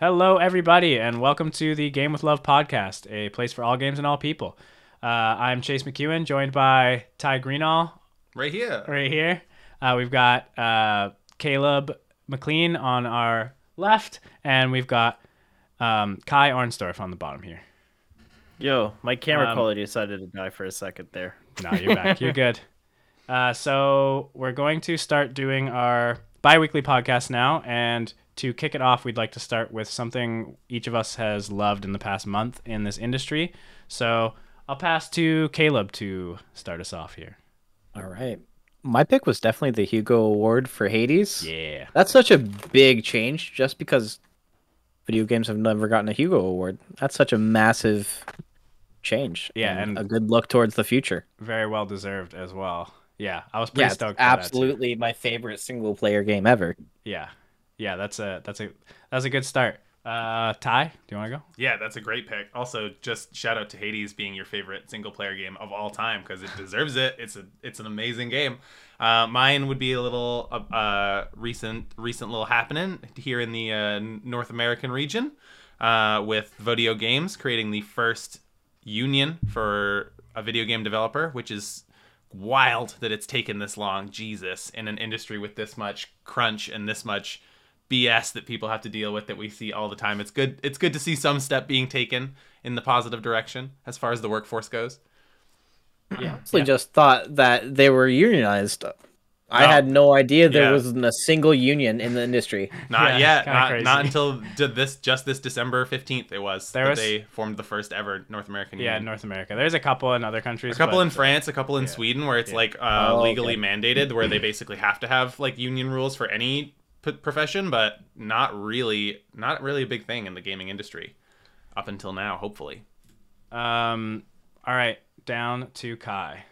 Hello, everybody, and welcome to the Game with Love podcast, a place for all games and all people. Uh, I'm Chase McEwen, joined by Ty Greenall Right here. right here. Uh, we've got uh, Caleb McLean on our left, and we've got um, Kai Ornstorff on the bottom here. Yo, my camera Um, quality decided to die for a second there. No, you're back. You're good. Uh, so we're going to start doing our bi-weekly podcast now, and to kick it off, we'd like to start with something each of us has loved in the past month in this industry. So I'll pass to Caleb to start us off here. All right. My pick was definitely the Hugo Award for Hades. Yeah. That's such a big change just because video games have never gotten a Hugo Award. That's such a massive change. Yeah, and- a good look towards the future. Very well deserved as well. Yeah, I was pretty Yeah, stoked. absolutely my favorite single player game ever. Yeah, yeah. That's a that's a that's a good start. Uh, Ty, do you want to go? Yeah, that's a great pick. Also, just shout out to Hades being your favorite single player game of all time because it deserves it. It's a it's an amazing game. Uh, mine would be a little uh, uh, recent recent little happening here in the uh, North American region uh, with Vodeo Games creating the first union for a video game developer, which is wild that it's taken this long. Jesus, in an industry with this much crunch and this much BS that people have to deal with that we see all the time. It's good. It's good to see some step being taken in the positive direction as far as the workforce goes. Yeah. honestly just thought that they were unionized. I No. had no idea there Yeah. wasn't a single union in the industry. Not Yeah, yet. Not, not until d- this just this December fifteenth. It was There that was- they formed the first ever North American. Yeah, union. North America. There's a couple in other countries. a couple but- in France, a couple in yeah. Sweden, where it's Yeah. like uh, Oh, legally okay. mandated, where they basically have to have like union rules for any p- profession, but not really, not really a big thing in the gaming industry up until now. Hopefully, Um. All right, down to Kai.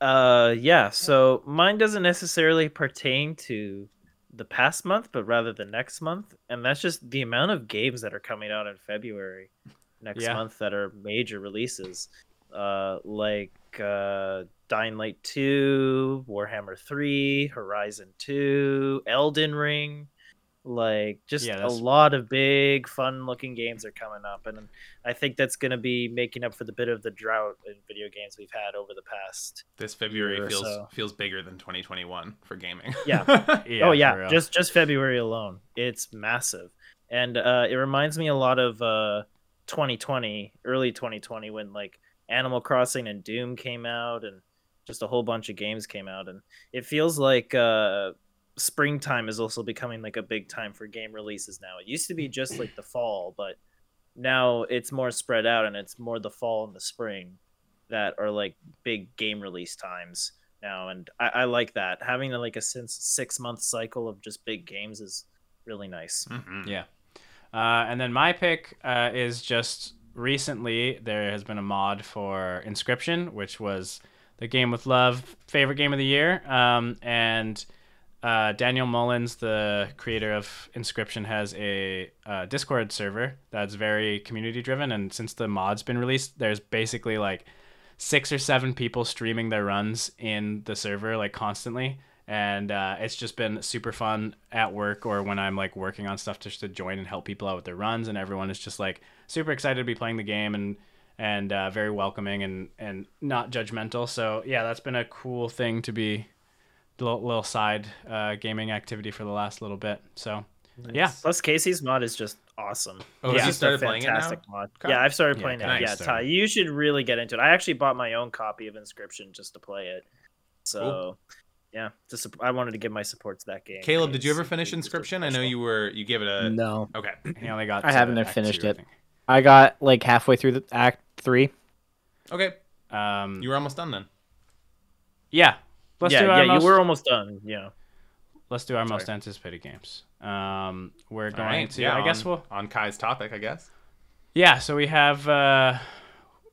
Uh, yeah. So mine doesn't necessarily pertain to the past month, but rather the next month, and that's just the amount of games that are coming out in February next Yeah. month that are major releases. Uh, like uh, Dying Light Two, Warhammer Three, Horizon Two, Elden Ring. Like just Yeah, a lot of big, fun-looking games are coming up, and I think that's going to be making up for the bit of the drought in video games we've had over the past. this February feels so. feels bigger than 2021 for gaming. Yeah. Yeah, oh yeah, just just February alone, it's massive, and uh, it reminds me a lot of uh, 2020, early 2020, when like Animal Crossing and Doom came out, and just a whole bunch of games came out, and it feels like uh, springtime is also becoming like a big time for game releases now. It used to be just like the fall, but now it's more spread out, and it's more the fall and the spring that are like big game release times now and I, I like that having like a since six month cycle of just big games is really nice Mhm. Yeah. Uh, and then my pick uh, is just recently there has been a mod for Inscription, which was the game with love favorite game of the year. Um, and uh, Daniel Mullins, the creator of Inscription, has a uh, Discord server that's very community driven. And since the mod's been released, there's basically like six or seven people streaming their runs in the server like constantly and uh, it's just been super fun at work or when i'm like working on stuff just to join and help people out with their runs and everyone is just like super excited to be playing the game and and uh, very welcoming and and not judgmental so yeah that's been a cool thing to be a little, little side uh, gaming activity for the last little bit so yeah plus Kaycee's mod is just awesome Oh, It's has he a started playing it now? fantastic mod Kyle? yeah i've started playing Kyle it yeah ty you should really get into it i actually bought my own copy of inscription just to play it so yeah to sup- i wanted to give my support to that game Caleb, did you ever finish Inscription? I know you were you gave it a No. okay. he only got I haven't finished two, it. think. I got like halfway through the act three. Okay, um you were almost done then. yeah let's yeah do our yeah most- you were almost done yeah let's do our Sorry. most anticipated games um we're going right, to yeah, i guess on, we'll on Kai's topic, I guess. Yeah, so we have uh,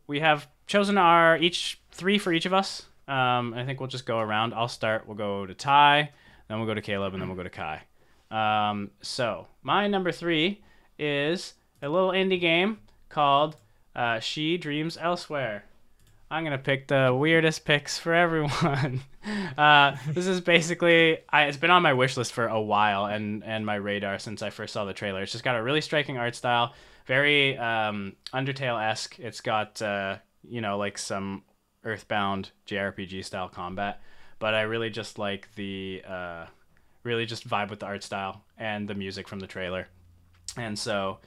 we have chosen our each three for each of us. Um, I think we'll just go around. I'll start. We'll go to Ty, then we'll go to Caleb, and then we'll go to Kai. Um, so my number three is a little indie game called uh, She Dreams Elsewhere. I'm gonna pick the weirdest picks for everyone. Uh, this is basically I, it's been on my wish list for a while and and my radar since I first saw the trailer. It's just got a really striking art style, very um, Undertale esque. It's got uh, you know like some Earthbound JRPG style combat, but I really just like the uh, really just vibe with the art style and the music from the trailer, and so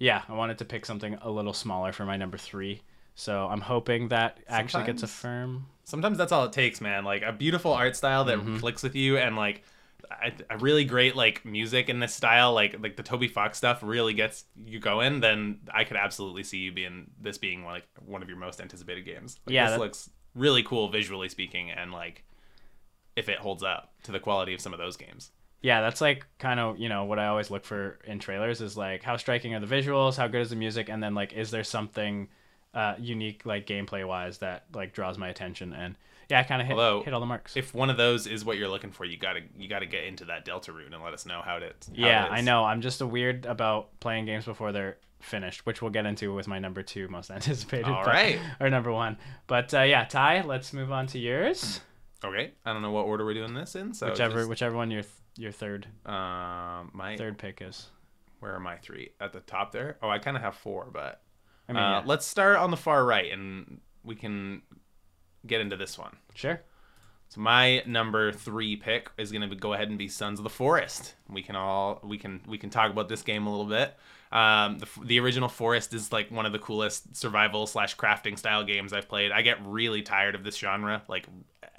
yeah, I wanted to pick something a little smaller for my number three. So I'm hoping that actually gets a firm. Sometimes that's all it takes, man. Like a beautiful art style that Mm-hmm. clicks with you, and like a, a really great like music in this style, like like the Toby Fox stuff, really gets you going. Then I could absolutely see you being this being like one of your most anticipated games. Like, Yeah, this that- looks really cool visually speaking, and like if it holds up to the quality of some of those games. Yeah, that's like kind of you know what I always look for in trailers is like how striking are the visuals, how good is the music, and then like is there something uh, unique like gameplay wise that like draws my attention and yeah, kind of hit Although, hit all the marks. If one of those is what you're looking for, you gotta you gotta get into that Deltarune and let us know how it. how yeah, it I know. I'm just a weird about playing games before they're finished, which we'll get into with my number two most anticipated. All but- right. or number one. But uh, yeah, Ty, let's move on to yours. Okay, I don't know what order we're doing this in. So whichever just, whichever one your th- your third um my third pick is. where are my three at the top there? Oh, I kind of have four, but I mean, uh, yeah. let's start on the far right and we can get into this one. sure. So my number three pick is gonna go ahead and be Sons of the Forest. We can all we can we can talk about this game a little bit. Um, the, the original Forest is like one of the coolest survival slash crafting style games I've played. I get really tired of this genre, like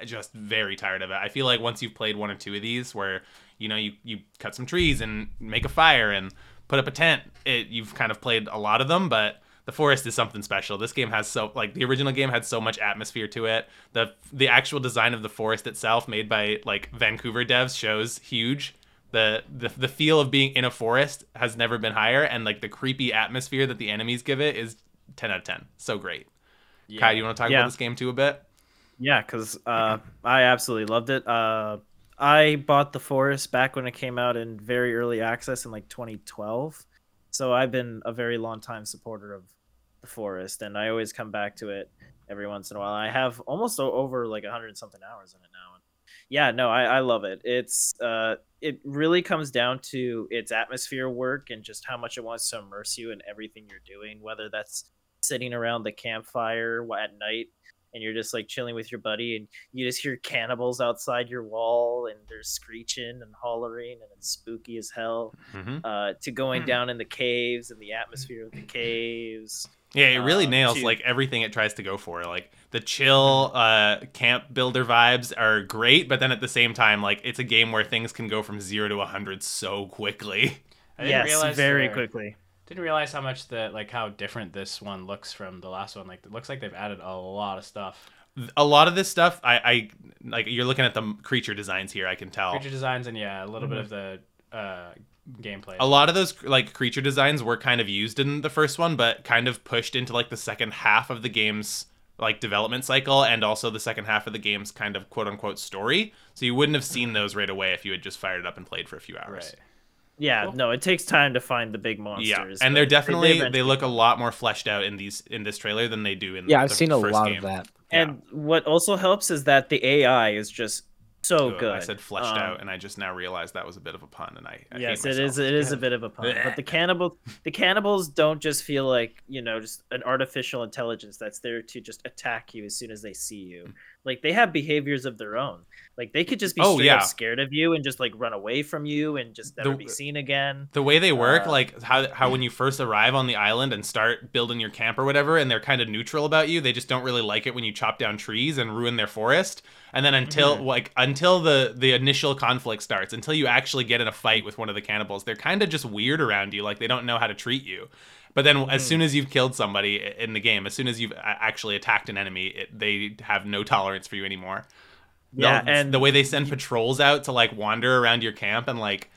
just very tired of it. I feel like once you've played one or two of these, where you know you you cut some trees and make a fire and put up a tent, it you've kind of played a lot of them, but the forest is something special. This game has so like the original game had so much atmosphere to it. The the actual design of the forest itself, made by like Vancouver devs, shows huge. The, the the feel of being in a forest has never been higher, and like the creepy atmosphere that the enemies give it is ten out of ten. So great. Kai, do you want to talk Yeah. about this game too a bit? Yeah, because uh, I absolutely loved it. Uh, I bought The Forest back when it came out in very early access in like 2012. So I've been a very long time supporter of The Forest, and I always come back to it every once in a while. I have almost over like 100 something hours in it now. Yeah, no, I, I love it. It's uh, it really comes down to its atmosphere work and just how much it wants to immerse you in everything you're doing, whether that's sitting around the campfire at night and you're just like chilling with your buddy and you just hear cannibals outside your wall and they're screeching and hollering and it's spooky as hell Mm-hmm. uh, to going down in the caves and the atmosphere of the caves Yeah, it really Uh, nails to- like everything it tries to go for. Like the chill uh, camp builder vibes are great, but then at the same time, like it's a game where things can go from zero to hundred so quickly. I yes very the- quickly Didn't realize how much the like how different this one looks from the last one. Like it looks like they've added a lot of stuff. A lot of this stuff, I, I like. You're looking at the creature designs here. I can tell. Creature designs and yeah, a little bit of the uh, gameplay. a lot of those like creature designs were kind of used in the first one but kind of pushed into like the second half of the game's like development cycle and also the second half of the game's kind of quote unquote story so you wouldn't have seen those right away if you had just fired it up and played for a few hours Right. Yeah Cool. no it takes time to find the big monsters yeah and they're they- they definitely they, look a lot more fleshed out in these in this trailer than they do in Yeah, I've the seen a first lot game. of that. and what also helps is that the ai is just so Ugh, good I said fleshed Um, out, and I just now realized that was a bit of a pun, and I, I yes, it is. It is a bit of a pun. But the cannibal, the cannibals don't just feel like you know just an artificial intelligence that's there to just attack you as soon as they see you. Like they have behaviors of their own. Like they could just be Oh, straight yeah. up scared of you and just like run away from you and just never The- be seen again. the way they work Uh, like how how when you first arrive on the island and start building your camp or whatever and they're kind of neutral about you they just don't really like it when you chop down trees and ruin their forest and then until Mm-hmm. like until the the initial conflict starts until you actually get in a fight with one of the cannibals they're kind of just weird around you like they don't know how to treat you but then as hmm. soon as you've killed somebody in the game as soon as you've actually attacked an enemy it, they have no tolerance for you anymore. Yeah, and the way they send patrols out to like wander around your camp and like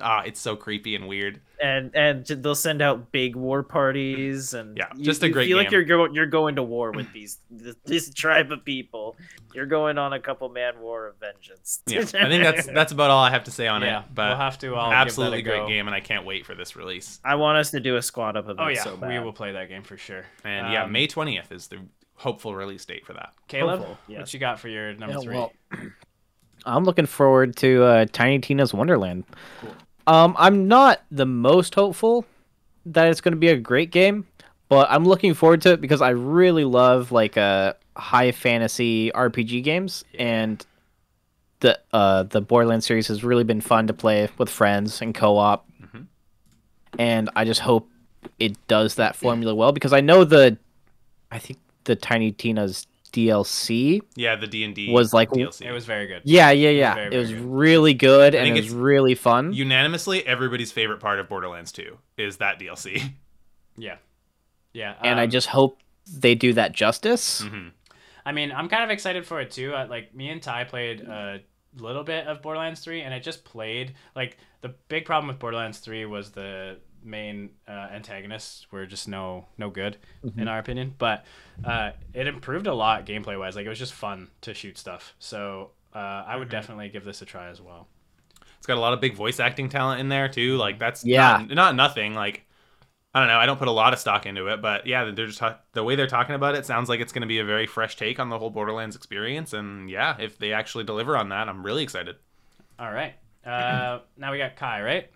ah it's so creepy and weird and and they'll send out big war parties and Yeah, you, just a you great feel like game. you're going you're going to war with these this, this tribe of people. You're going on a couple man war of vengeance. Yeah, I think that's that's about all I have to say on yeah, it. But we'll have to all absolutely give that a great go. game, and I can't wait for this release. I want us to do a squad up of it Oh yeah, so we will play that game for sure. And yeah, Um, May twentieth is the hopeful release date for that. Caleb, Hopeful, what you got for your number Yeah, three? well, I'm looking forward to uh, Tiny Tina's Wonderland. Cool. Um, I'm not the most hopeful that it's going to be a great game, but I'm looking forward to it because I really love like uh, high fantasy RPG games, and the uh, the Borderlands series has really been fun to play with friends and co-op. Mhm. And I just hope it does that formula well because I know the, I think the Tiny Tina's DLC Yeah, the D and D Was like- DLC. It was very good. yeah, yeah, yeah. very, it very was good. really good I and think it was it's really fun. unanimously everybody's favorite part of Borderlands 2 is that DLC. Yeah, yeah. and I um, just hope they do that justice. Mhm. I mean, I'm kind of excited for it too. Uh, like me and Ty played a little bit of Borderlands 3, and it just played like the big problem with Borderlands 3 was the main uh, antagonists were just no no good in our opinion. But uh, it improved a lot gameplay wise. Like it was just fun to shoot stuff. So uh, I would definitely give this a try as well. It's got a lot of big voice acting talent in there too. Like that's Yeah. not, not nothing. Like I don't know. I don't put a lot of stock into it, but yeah, they're just ta- the way they're talking about it sounds like it's going to be a very fresh take on the whole Borderlands experience. And yeah, if they actually deliver on that, I'm really excited. All right. Uh, now we got Kai, right?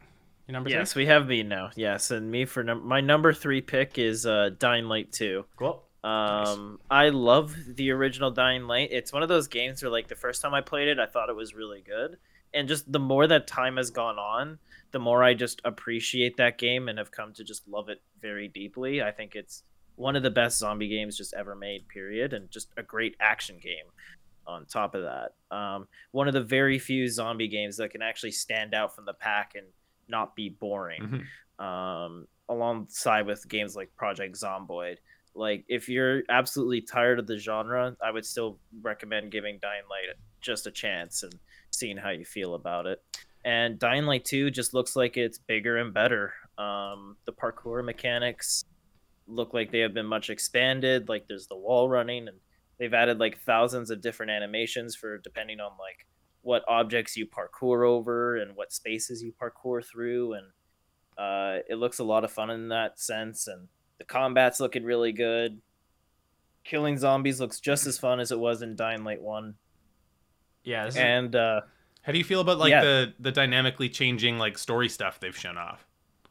Your number Yes, three. we have me now. Yes, and me for num- my number three pick is uh, Dying Light Two. Cool. Um, I love the original Dying Light. It's one of those games where, like, the first time I played it, I thought it was really good, and just the more that time has gone on, the more I just appreciate that game and have come to just love it very deeply. I think it's one of the best zombie games just ever made. Period, and just a great action game. On top of that, um, one of the very few zombie games that can actually stand out from the pack and not be boring Mhm. um, alongside with games like Project Zomboid. Like, if you're absolutely tired of the genre, I would still recommend giving Dying Light just a chance and seeing how you feel about it. And Dying Light 2 just looks like it's bigger and better. Um, the parkour mechanics look like they have been much expanded. Like, there's the wall running, and they've added like thousands of different animations for depending on like what objects you parkour over and what spaces you parkour through and uh, it looks a lot of fun in that sense and the combat's looking really good killing zombies looks just as fun as it was in dying light 1 Yeah. And uh, How do you feel about like Yeah. the the dynamically changing like story stuff they've shown off?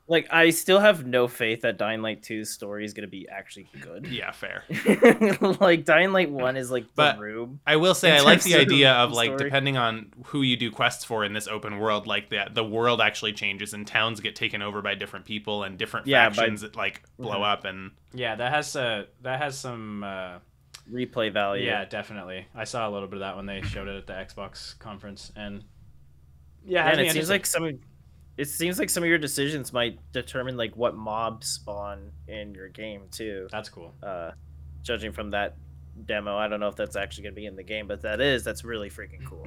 Like i still have no faith that dying light 2's story is going to be actually good Yeah, fair. like dying light 1 is like the But- room I will say I like the idea of like story. depending on who you do quests for in this open world, like that the world actually changes and towns get taken over by different people and different Yeah, by- factions that like blow Mhm. up and yeah. That has uh, that has some. Uh, replay value Yeah, definitely. I saw a little bit of that when they showed it at the Xbox conference, and yeah, and has it seems like some of it seems like some of your decisions might determine like what mobs spawn in your game too that's cool. uh judging from that demo i don't know if that's actually going to be in the game but that is that's really freaking cool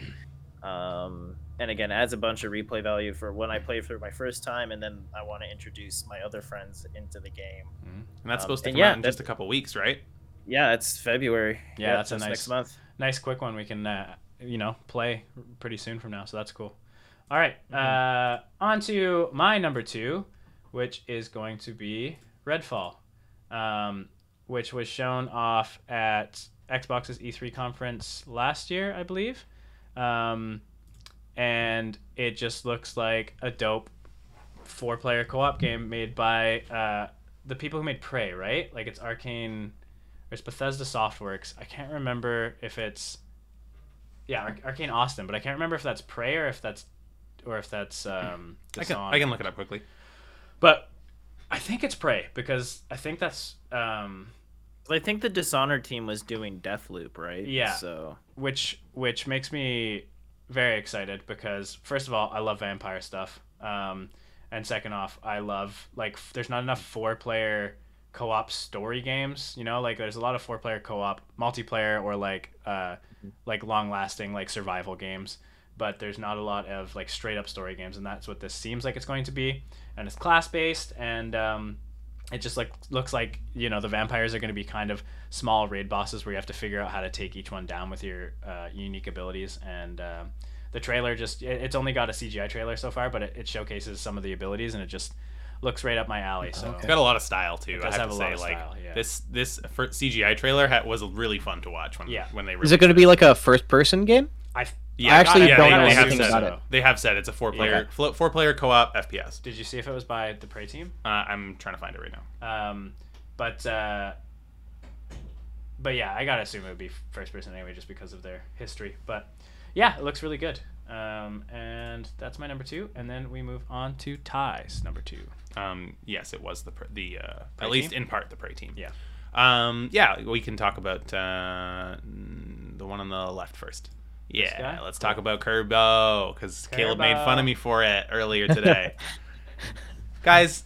um and again adds a bunch of replay value for when i play for my first time and then i want to introduce my other friends into the game and that's Um, supposed to come yeah, out in just a couple weeks, right? yeah it's february Yeah, that's a nice- next month Nice, quick one. We can, uh, you know, play pretty soon from now, so that's cool. All right, Mm-hmm. uh, on to my number two, which is going to be Redfall, um, which was shown off at Xbox's E3 conference last year, I believe. Um, and it just looks like a dope four player co op game made by uh, the people who made Prey, right? Like it's Arkane, or it's Bethesda Softworks. I can't remember if it's yeah Ar- Arkane Austin, but I can't remember if that's Prey or if that's or if that's um, I can Dishonored. I can look it up quickly. But I think it's Prey because I think that's um, i think the dishonored team was doing deathloop right Yeah. so which which makes me very excited because first of all I love vampire stuff, um, and second off I love like f- there's not enough four player co-op story games. You know, like there's a lot of four player co-op multiplayer or like uh, like long lasting like survival games. But there's not a lot of like straight up story games, and that's what this seems like it's going to be. And it's class based, and um, it just like looks like you know the vampires are going to be kind of small raid bosses where you have to figure out how to take each one down with your uh, unique abilities and um, the trailer just it, it's only got a cgi trailer so far but it, it showcases some of the abilities and it just looks right up my alley. So It's got a lot of style too. It I have, have to a say, lot of like style, yeah. this this for CGI trailer ha- was really fun to watch when Yeah. when they Is it going to be like a first person game? I Yeah, I actually yeah, don't they, know they have anything said about it. They have said it's a four player Okay. four player co op FPS. did you see if it was by the Prey team? Uh, I'm trying to find it right now. Um, but uh, but yeah, I gotta assume it would be first person anyway, just because of their history. But yeah, it looks really good. Um, and that's my number two. And then we move on to Ty's number two. Um, yes, it was the pr- the uh, Prey at least in part the prey team. Yeah. Um, yeah, we can talk about uh, the one on the left first. Yeah, let's talk about Kirby because Caleb made fun of me for it earlier today. Guys,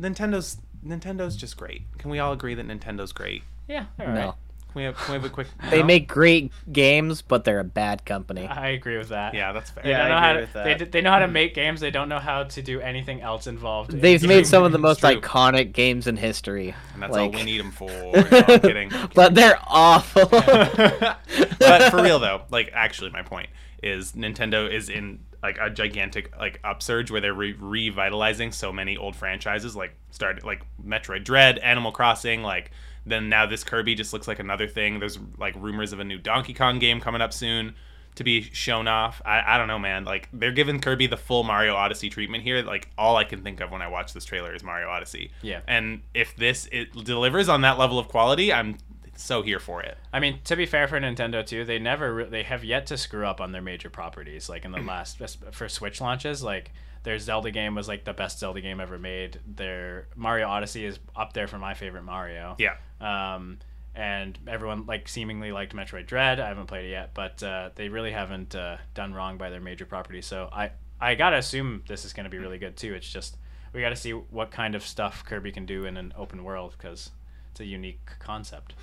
Nintendo's Nintendo's just great. Can we all agree that Nintendo's great? Yeah, all No. right. Can we have, can we have a quick? They no? make great games, but they're a bad company. I agree with that. Yeah, that's fair. They Yeah, don't I know how to. with They, that. they know how to make games. They don't know how to do anything else involved. They've made some of the most true. iconic games in history. and that's like- all we need them for. No, I'm kidding. I'm but they're awful. but for real though, like actually, my point is Nintendo is in like a gigantic like upsurge where they're re- revitalizing so many old franchises, like started like Metroid Dread, Animal Crossing, like then now this Kirby just looks like another thing. There's like rumors of a new Donkey Kong game coming up soon to be shown off. I, I don't know, man. Like they're giving Kirby the full Mario Odyssey treatment here. Like all I can think of when I watch this trailer is Mario Odyssey. Yeah. And if this it delivers on that level of quality, I'm so here for it. I mean, to be fair for Nintendo too, they never re- they have yet to screw up on their major properties. Like in the last for Switch launches, like their Zelda game was like the best Zelda game ever made. Their Mario Odyssey is up there for my favorite Mario. Yeah. Um, and everyone like seemingly liked Metroid Dread. I haven't played it yet, but uh, they really haven't uh, done wrong by their major property. So I I gotta assume this is gonna be really good too. It's just we gotta see what kind of stuff Kirby can do in an open world because it's a unique concept.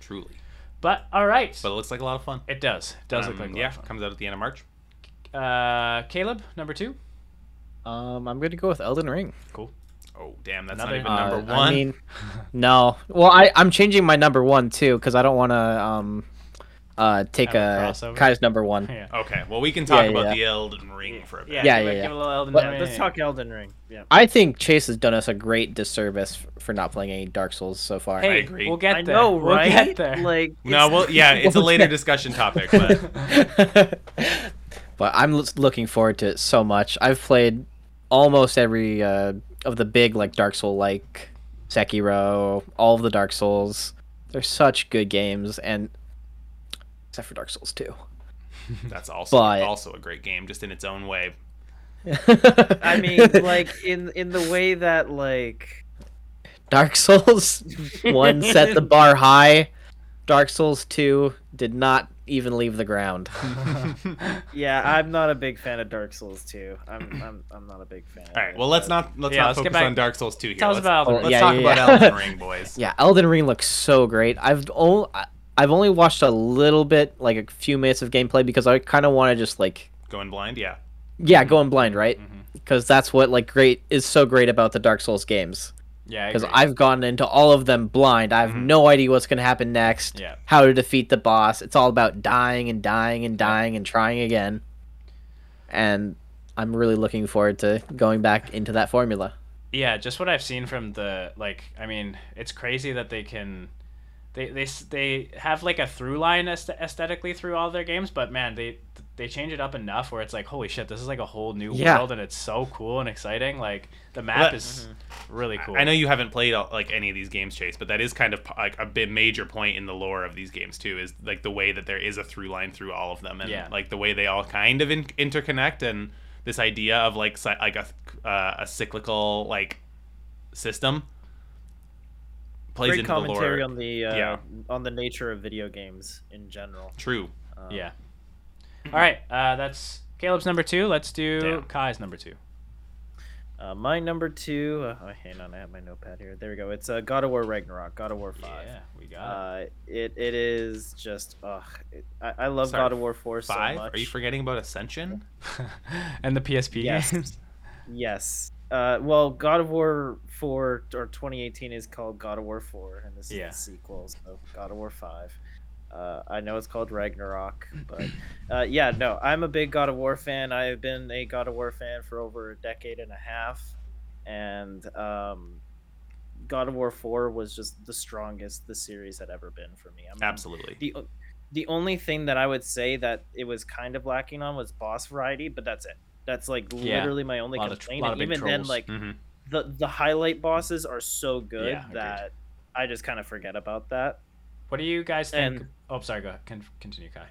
Truly. But all right, But it looks like a lot of fun. it does. It does look Um, like a lot yeah, of fun. comes out at the end of March. Uh, Caleb, number two. Um, I'm gonna go with Elden Ring. Cool. Oh damn, that's Another- not even number Uh, one. I mean, no. Well, I I'm changing my number one too because I don't want to um uh take Have a a crossover? Kai's number one. Yeah. okay, well we can talk Yeah, about yeah. the Elden Ring for a bit. Yeah, Yeah, give, yeah, it- yeah. give a little Elden But- Ring. Let's talk Elden Ring. Yeah. I think Chase has done us a great disservice f- for not playing any Dark Souls so far. Hey, agree. we'll get I there. know, We'll right? get there. Like No, it's- well, yeah, it's a later discussion topic, but but I'm l- looking forward to it so much. I've played almost every uh, of the big like Dark Soul like Sekiro, all of the Dark Souls. They're such good games, and except for Dark Souls 2. that's also But- also a great game, just in its own way. I mean, like in in the way that like Dark Souls 1 set the bar high. Dark Souls 2 did not even leave the ground. yeah, I'm not a big fan of Dark Souls 2. I'm I'm I'm not a big fan. All right, well let's not let's Yeah, not let's get focus back- on Dark Souls 2 here. Tell us let's, about Elden Oh, let's yeah, talk yeah, about yeah. Elden Ring, boys. Yeah, Elden Ring looks so great. I've only I've only watched a little bit, like a few minutes of gameplay because I kind of want to just like Going blind, yeah. yeah, going blind, right? Mm-hmm. Because that's what like great is so great about the Dark Souls games. Yeah, Because. I've gone into all of them blind. I have Mhm. no idea what's gonna happen next. Yeah. How to defeat the boss. It's all about dying and dying and dying and trying again. And I'm really looking forward to going back into that formula. yeah, just what I've seen from the like. I mean, it's crazy that they can. They, they, they have like a through line aesthetically through all their games, but man, they they change it up enough where it's like, holy shit, this is like a whole new Yeah. world, and it's so cool and exciting. Like the map that- is really cool. I know you haven't played like any of these games, Chase, but that is kind of like a bit major point in the lore of these games too. Is like the way that there is a through line through all of them, and Yeah. like the way they all kind of in- interconnect, and this idea of like cy- like a uh, a cyclical like system plays great into the commentary lore. on the uh, Yeah. on the nature of video games in general. True. Um, Yeah. All right, uh, that's Caleb's number two. Let's do Damn. Kai's number two. Uh, my number two. Uh, oh, hang on, I have my notepad here. There we go. It's uh, God of War Ragnarok. God of War Five. Yeah, we got Uh, it it is just ugh. It, I, I love Sorry, God of War Four so Five? much. Are you forgetting about Ascension? and the PSP Yes. games. Yes. Uh, well, God of War 4 or 2018 is called God of War 4, and this is Yeah. the sequel, so God of War 5. Uh, I know it's called Ragnarok, but uh, yeah, no, I'm a big God of War fan. I have been a God of War fan for over a decade and a half, and um, God of War Four was just the strongest the series had ever been for me. I'm, Absolutely. The the only thing that I would say that it was kind of lacking on was boss variety, but that's it. That's like Yeah. literally my only of tr- complaint. and even then, like hmm the the highlight bosses are so good Yeah, that I just kind of forget about that. What do you guys think? And- oh, sorry. Go ahead. Con- continue, Kai.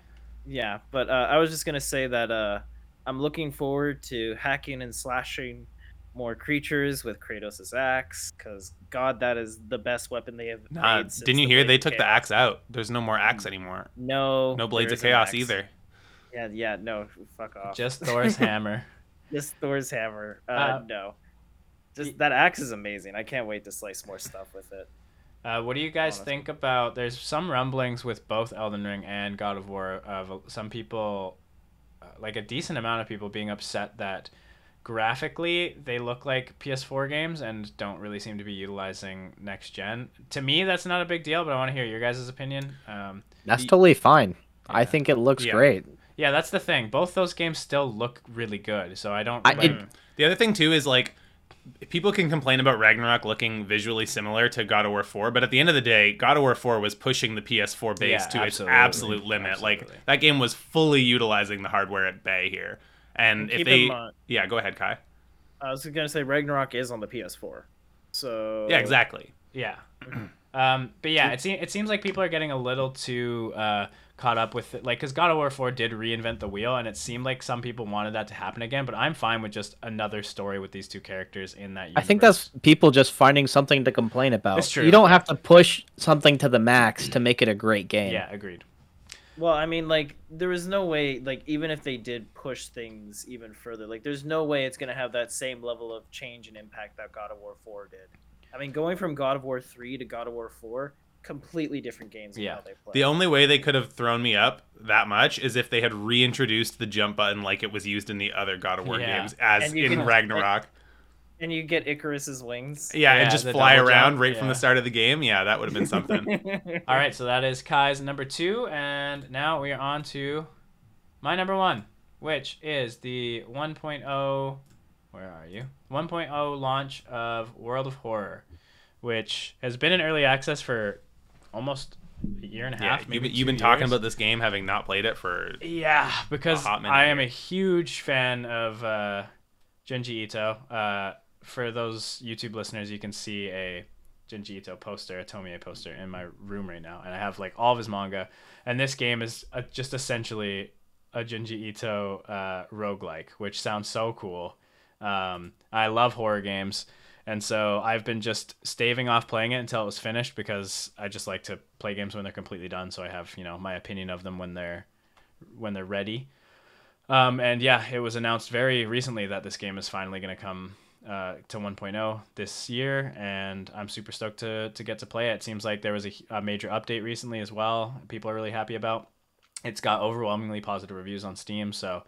Yeah, but uh, I was just gonna say that uh, I'm looking forward to hacking and slashing more creatures with Kratos' axe, because God, that is the best weapon they have Nah, made. since didn't you the hear they of took the axe out? There's no more axe anymore. No, No blades of chaos either. Yeah, yeah, no, fuck off. Just Thor's hammer. Just Thor's hammer. Uh, Uh, no, just y- that axe is amazing. I can't wait to slice more stuff with it. Uh, what do you guys Honestly. think about? There's some rumblings with both Elden Ring and God of War of some people, uh, like a decent amount of people, being upset that graphically they look like PS4 games and don't really seem to be utilizing next gen. To me, that's not a big deal, but I want to hear your guys' opinion. Um, That's y- totally fine. I think it looks Yeah. great. yeah, that's the thing. Both those games still look really good, so I don't. I- it- The other thing too is like people can complain about Ragnarok looking visually similar to God of War 4, but at the end of the day, God of War 4 was pushing the PS4 base Yeah, to its absolute limit. Like that game was fully utilizing the hardware at bay here. And And if they in mind- Yeah, go ahead, Kai. I was gonna say Ragnarok is on the PS4, so Yeah, exactly. Yeah. Um, but yeah, it, seems it seems like people are getting a little too uh, caught up with it. Like, because God of War 4 did reinvent the wheel, and it seemed like some people wanted that to happen again, but I'm fine with just another story with these two characters in that universe. I think that's people just finding something to complain about. It's true. You don't have to push something to the max to make it a great game. Yeah, agreed. Well, I mean, like, there is no way, like, even if they did push things even further, like, there's no way it's going to have that same level of change and impact that God of War 4 did. I mean, going from God of War 3 to God of War 4, completely different games Yeah. how they play. The only way they could have thrown me up that much is if they had reintroduced the jump button like it was used in the other God of War Yeah. games as in can- Ragnarok. and you get Icarus's wings. Yeah, Yeah, and just fly around jump, right from the start of the game. Yeah, that would have been something. All right, so that is Kai's number two, and now we are on to my number one, which is the 1.0. Where are you? 1.0 launch of World of Horror, which has been in early access for almost a year and a yeah, half. you've been, you've two been talking about this game having not played it for Yeah, because hot minute I am a huge fan of uh, Junji Ito. Uh, for those YouTube listeners, you can see a Junji Ito poster, a Tomie poster, in my room right now, and I have like all of his manga. And this game is uh, just essentially a Junji Ito uh, roguelike, which sounds so cool. Um, I love horror games. And so I've been just staving off playing it until it was finished because I just like to play games when they're completely done. So I have, you know, my opinion of them when they're when they're ready. Um, and yeah, it was announced very recently that this game is finally going to come uh, to 1.0 this year, and I'm super stoked to to get to play it. It seems like there was a, a major update recently as well. People are really happy about. It's got overwhelmingly positive reviews on Steam, so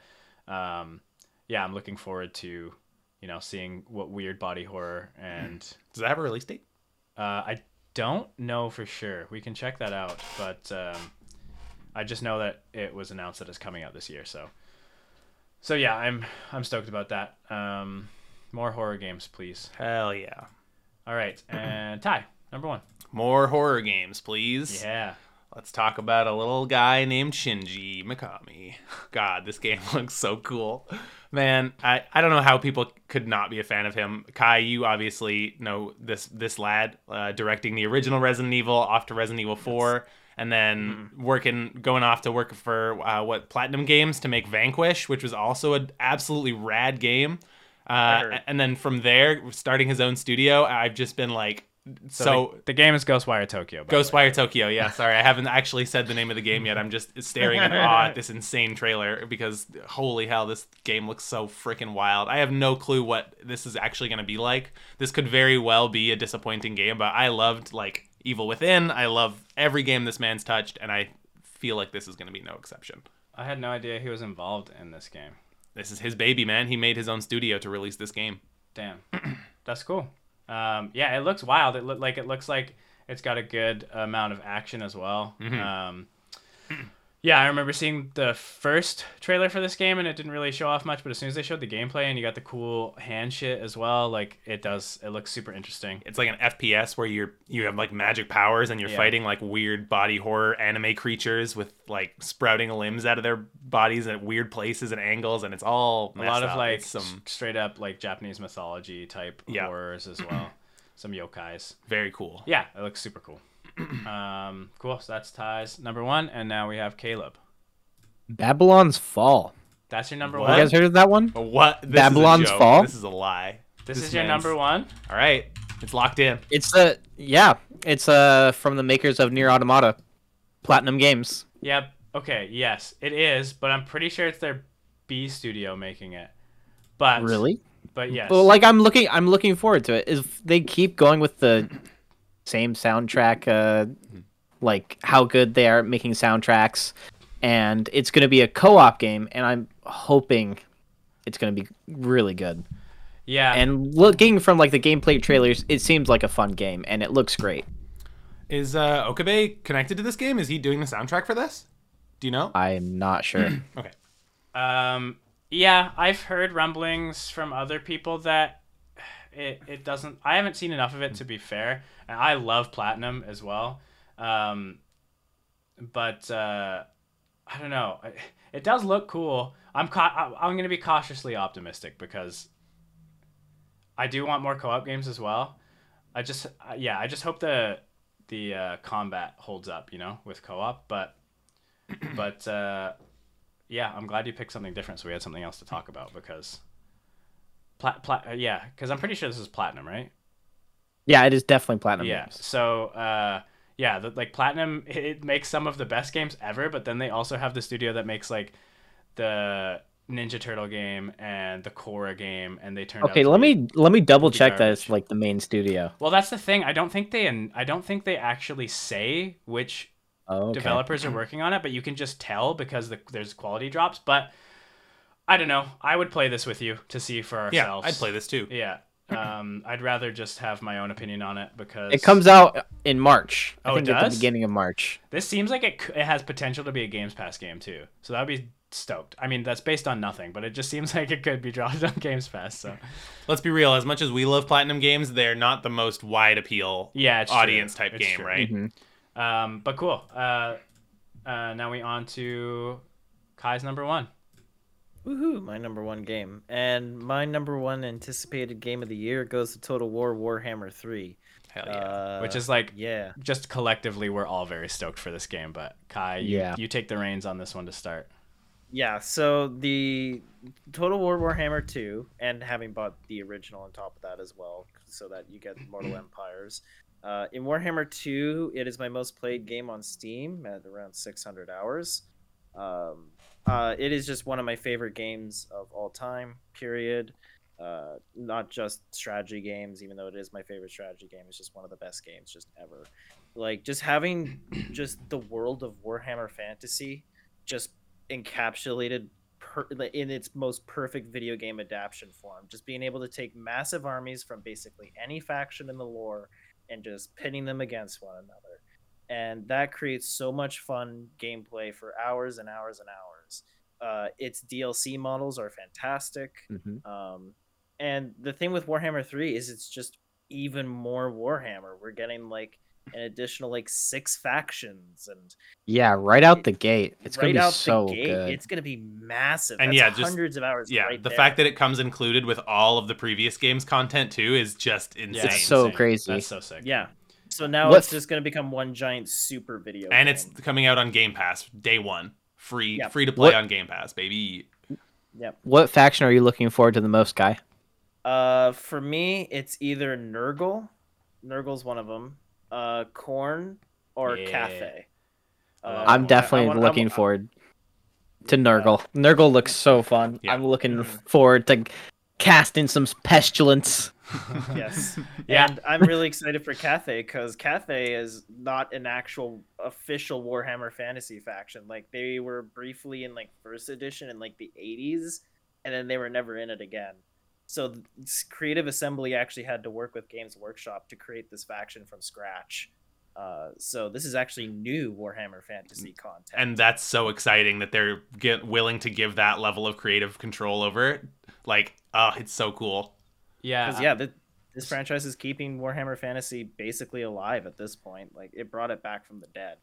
um, yeah, I'm looking forward to you know seeing what weird body horror and Does that have a release date? uh, I don't know for sure. We can check that out, but um, I just know that it was announced that it's coming out this year. So, so yeah, I'm I'm stoked about that. Um, more horror games, please. Hell yeah. All right, and Ty, number one. More horror games, please. Yeah, Let's talk about a little guy named Shinji Mikami. God, this game looks so cool. Man, I, I don't know how people could not be a fan of him. Kai, you obviously know this this lad uh, directing the original Resident Evil off to Resident Evil 4 and then working going off to work for uh, what Platinum Games to make Vanquish, which was also an absolutely rad game. Uh, and then from there, starting his own studio, I've just been like so, so the, the game is Ghostwire Tokyo. by the way. Ghostwire Tokyo. Yeah, sorry, I haven't actually said the name of the game yet. I'm just staring in awe at this insane trailer because holy hell, this game looks so freaking wild. I have no clue what this is actually going to be like. This could very well be a disappointing game, but I loved like Evil Within. I love every game this man's touched, and I feel like this is going to be no exception. I had no idea he was involved in this game. This is his baby, man. He made his own studio to release this game. Damn, that's cool. Um, yeah, it looks wild. It look like it looks like it's got a good amount of action as well. Mhm. Um, Yeah, I remember seeing the first trailer for this game and it didn't really show off much, but as soon as they showed the gameplay and you got the cool hand shit as well, like it does it looks super interesting. It's like an FPS where you're you have like magic powers and you're Yeah. fighting like weird body horror anime creatures with like sprouting limbs out of their bodies at weird places and angles, and it's all A lot of up. like It's some straight up like Japanese mythology type Yeah. horrors as well. Some yokais. very cool. Yeah, it looks super cool. um, cool. So that's Ty's number one, and now we have Caleb. Babylon's Fall. That's your number What? You guys heard of that one? What? This Babylon's is a joke. Fall? This is a lie. This, This is your number one. All right, it's locked in. It's uh yeah, it's uh from the makers of Nier Automata, Platinum Games. Yep. Okay. Yes, it is, but I'm pretty sure it's their B studio making it. But Really? But yes. Well, like I'm looking, I'm looking forward to it. If they keep going with the same soundtrack, uh, like how good they are at making soundtracks, and it's going to be a co-op game, and I'm hoping it's going to be really good. yeah. And looking from like the gameplay trailers, it seems like a fun game, and it looks great. Is uh, Okabe connected to this game? Is he doing the soundtrack for this? Do you know? I'm not sure. Okay. Um, yeah, I've heard rumblings from other people that it, it doesn't. I haven't seen enough of it to be fair, and I love Platinum as well. Um, but uh, I don't know. It- does look cool. I'm ca- I'm gonna be cautiously optimistic because I do want more co-op games as well. I just uh, yeah, I just hope the the uh, combat holds up, you know, with co-op. But but uh, yeah, I'm glad you picked something different, so we had something else to talk about because, pla- pla- uh, yeah, because I'm pretty sure this is platinum, right? yeah, it is definitely Platinum yeah. Games. So uh, yeah, the, like platinum, it, makes some of the best games ever, but then they also have the studio that makes like the Ninja Turtle game and the Korra game, and they turned. Okay, let me let me double check that it's like the main studio. Well, that's the thing. I don't think they and I don't think they actually say which Oh, okay. developers are working on it, but you can just tell because the, there's quality drops. But I don't know. I would play this with you to see for ourselves. Yeah, ourselves. I'd play this too. Yeah. Um, I'd rather just have my own opinion on it because It comes out in March. I Oh, it think at the does? beginning of March. This seems like it, it has potential to be a Games Pass game too. So that would be stoked. I mean, that's based on nothing, but it just seems like it could be dropped on Games Pass. So Let's be real. As much as we love platinum games, they're not the most wide appeal yeah, it's audience true. type It's game, true. right? Mhm. Um, but cool. Uh, uh, now we on to Kai's number one. Woohoo! My number one game, and my number one anticipated game of the year goes to Total War Warhammer Three. Hell yeah. Uh, Which is like yeah, just collectively we're all very stoked for this game but kai you, Yeah. you take the reins on this one to start yeah. So the Total War Warhammer Two, and having bought the original on top of that as well, so that you get Mortal Empires. Uh, in Warhammer 2, it is my most played game on Steam at around 600 hours. Um, uh, it is just one of my favorite games of all time, period. Uh, not just strategy games, even though it is my favorite strategy game. It's just one of the best games just ever. Like, just having just the world of Warhammer Fantasy just encapsulated per- in its most perfect video game adaptation form. Just being able to take massive armies from basically any faction in the lore and just pitting them against one another. And that creates so much fun gameplay for hours and hours and hours. Uh, its DLC models are fantastic. Mhm. Um, and the thing with Warhammer 3 is it's just even more Warhammer. We're getting like an additional like six factions and Yeah, right out the gate. It's right gonna be out so the gate, good. it's gonna be massive. And That's yeah, just- hundreds of hours. yeah, right the there. fact that it comes included with all of the previous games content too is just insane. It's so crazy. that's so sick yeah, so now What it's just gonna become one giant super video. and it's coming out on Game Pass day one, free Yeah. free to play What- on Game Pass, baby. Yep. What faction are you looking forward to the most, guy? Uh, for me, it's either Nurgle. Nurgle's one of them. Uh, Khorne or Yeah. Cathay. I love Uh, I'm I- I definitely want- I looking want- forward to Nurgle. Nurgle looks so fun. Yeah. I'm looking forward to casting some pestilence. yes. Yeah. And I'm really excited for Cathay because Cathay is not an actual official Warhammer Fantasy faction. Like they were briefly in like first edition in like the 80s, and then they were never in it again. So Creative Assembly actually had to work with Games Workshop to create this faction from scratch. Uh, so this is actually new Warhammer Fantasy content. and that's so exciting that they're get willing to give that level of creative control over it. Like, oh, it's so cool. Yeah, Because yeah, th- this franchise is keeping Warhammer Fantasy basically alive at this point. Like it brought it back from the dead.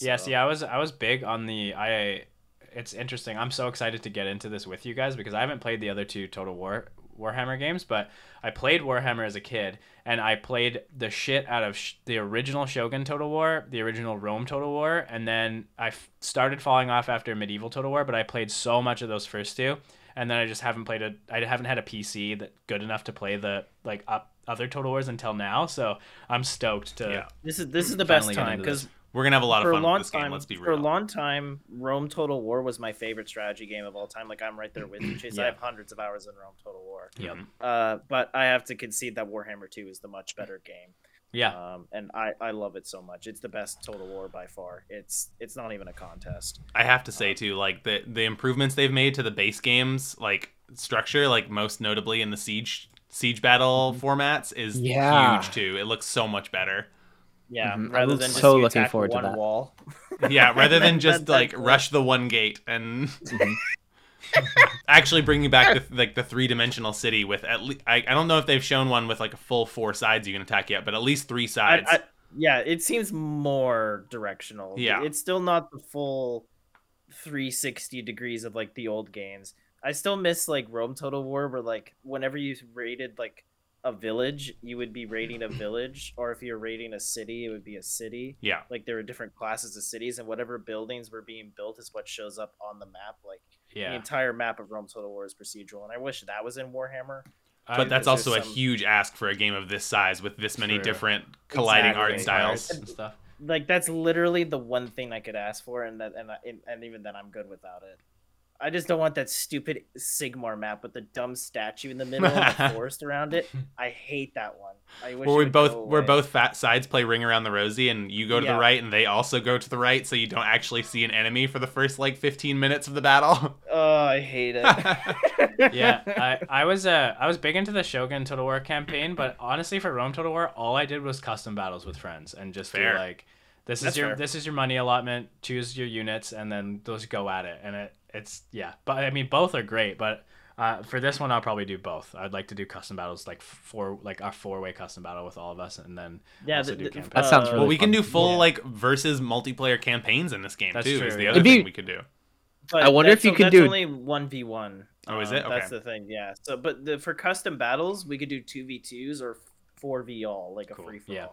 Yeah, see, I was I was big on the I. It's interesting. I'm so excited to get into this with you guys because I haven't played the other two Total War Warhammer games, but I played Warhammer as a kid, and I played the shit out of sh- the original Shogun Total War, the original Rome Total War, and then I f- started falling off after Medieval Total War. But I played so much of those first two, and then I just haven't played a. I haven't had a PC that good enough to play the like up other Total Wars until now. So I'm stoked to. Yeah. This is this is the best time because. We're gonna have a lot of fun long with this game. time, Let's be for a long time, Rome Total War was my favorite strategy game of all time. Like I'm right there with you, Chase. I have hundreds of hours in Rome Total War. Yep. Uh, but I have to concede that Warhammer 2 is the much better game. Yeah. Um, and I, I love it so much. It's the best Total War by far. It's it's not even a contest. I have to say too, like the the improvements they've made to the base games, like structure, like most notably in the siege siege battle formats, is Yeah. huge too. It looks so much better. Yeah, Mhm. rather I'm than so you looking attack forward to that. wall. Yeah, rather than just like rush the one gate and Mhm. actually bringing back the like the three dimensional city with at least I, I don't know if they've shown one with like a full four sides you can attack yet, but at least three I, sides. I, yeah, it seems more directional. Yeah. it's still not the full 360 degrees of like the old games. I still miss like Rome Total War, where like whenever you raided like a village, you would be raiding a village, or if you're raiding a city, it would be a city. yeah, Like there were different classes of cities, and whatever buildings were being built is what shows up on the map. Like the entire map of Rome Total War is procedural, and I wish that was in Warhammer. I- but that's also there's a some- huge ask for a game of this size with this many True. different colliding Exactly. art styles. and stuff. like that's literally the one thing I could ask for, and that and I- and, and even then I'm good without it. I just don't want that stupid Sigmar map with the dumb statue in the middle and the forest around it. I hate that one. I wish Where we both go where both fat sides play ring around the rosy, and you go to Yeah. the right, and they also go to the right, so you don't actually see an enemy for the first like 15 minutes of the battle. Oh, I hate it. yeah, I, I was uh I was big into the Shogun Total War campaign, but honestly for Rome Total War, all I did was custom battles with friends and just Fair. do like this That's is your fair. this is your money allotment, choose your units and then those go at it. And it it's yeah. But I mean both are great, but uh, for this one, I'll probably do both. I'd like to do custom battles, like four, like a four-way custom battle with all of us, and then yeah, also the- do the- campaign. That sounds really well, we can do full Yeah. like versus multiplayer campaigns in this game That's too. true, Is the yeah. other be- thing we could do. But I wonder if that's- you could that's do- only one v one. Oh, is it? That's the thing. Yeah. So, but the, for custom battles, we could do two v twos or four v all, like a Cool. free for Yeah.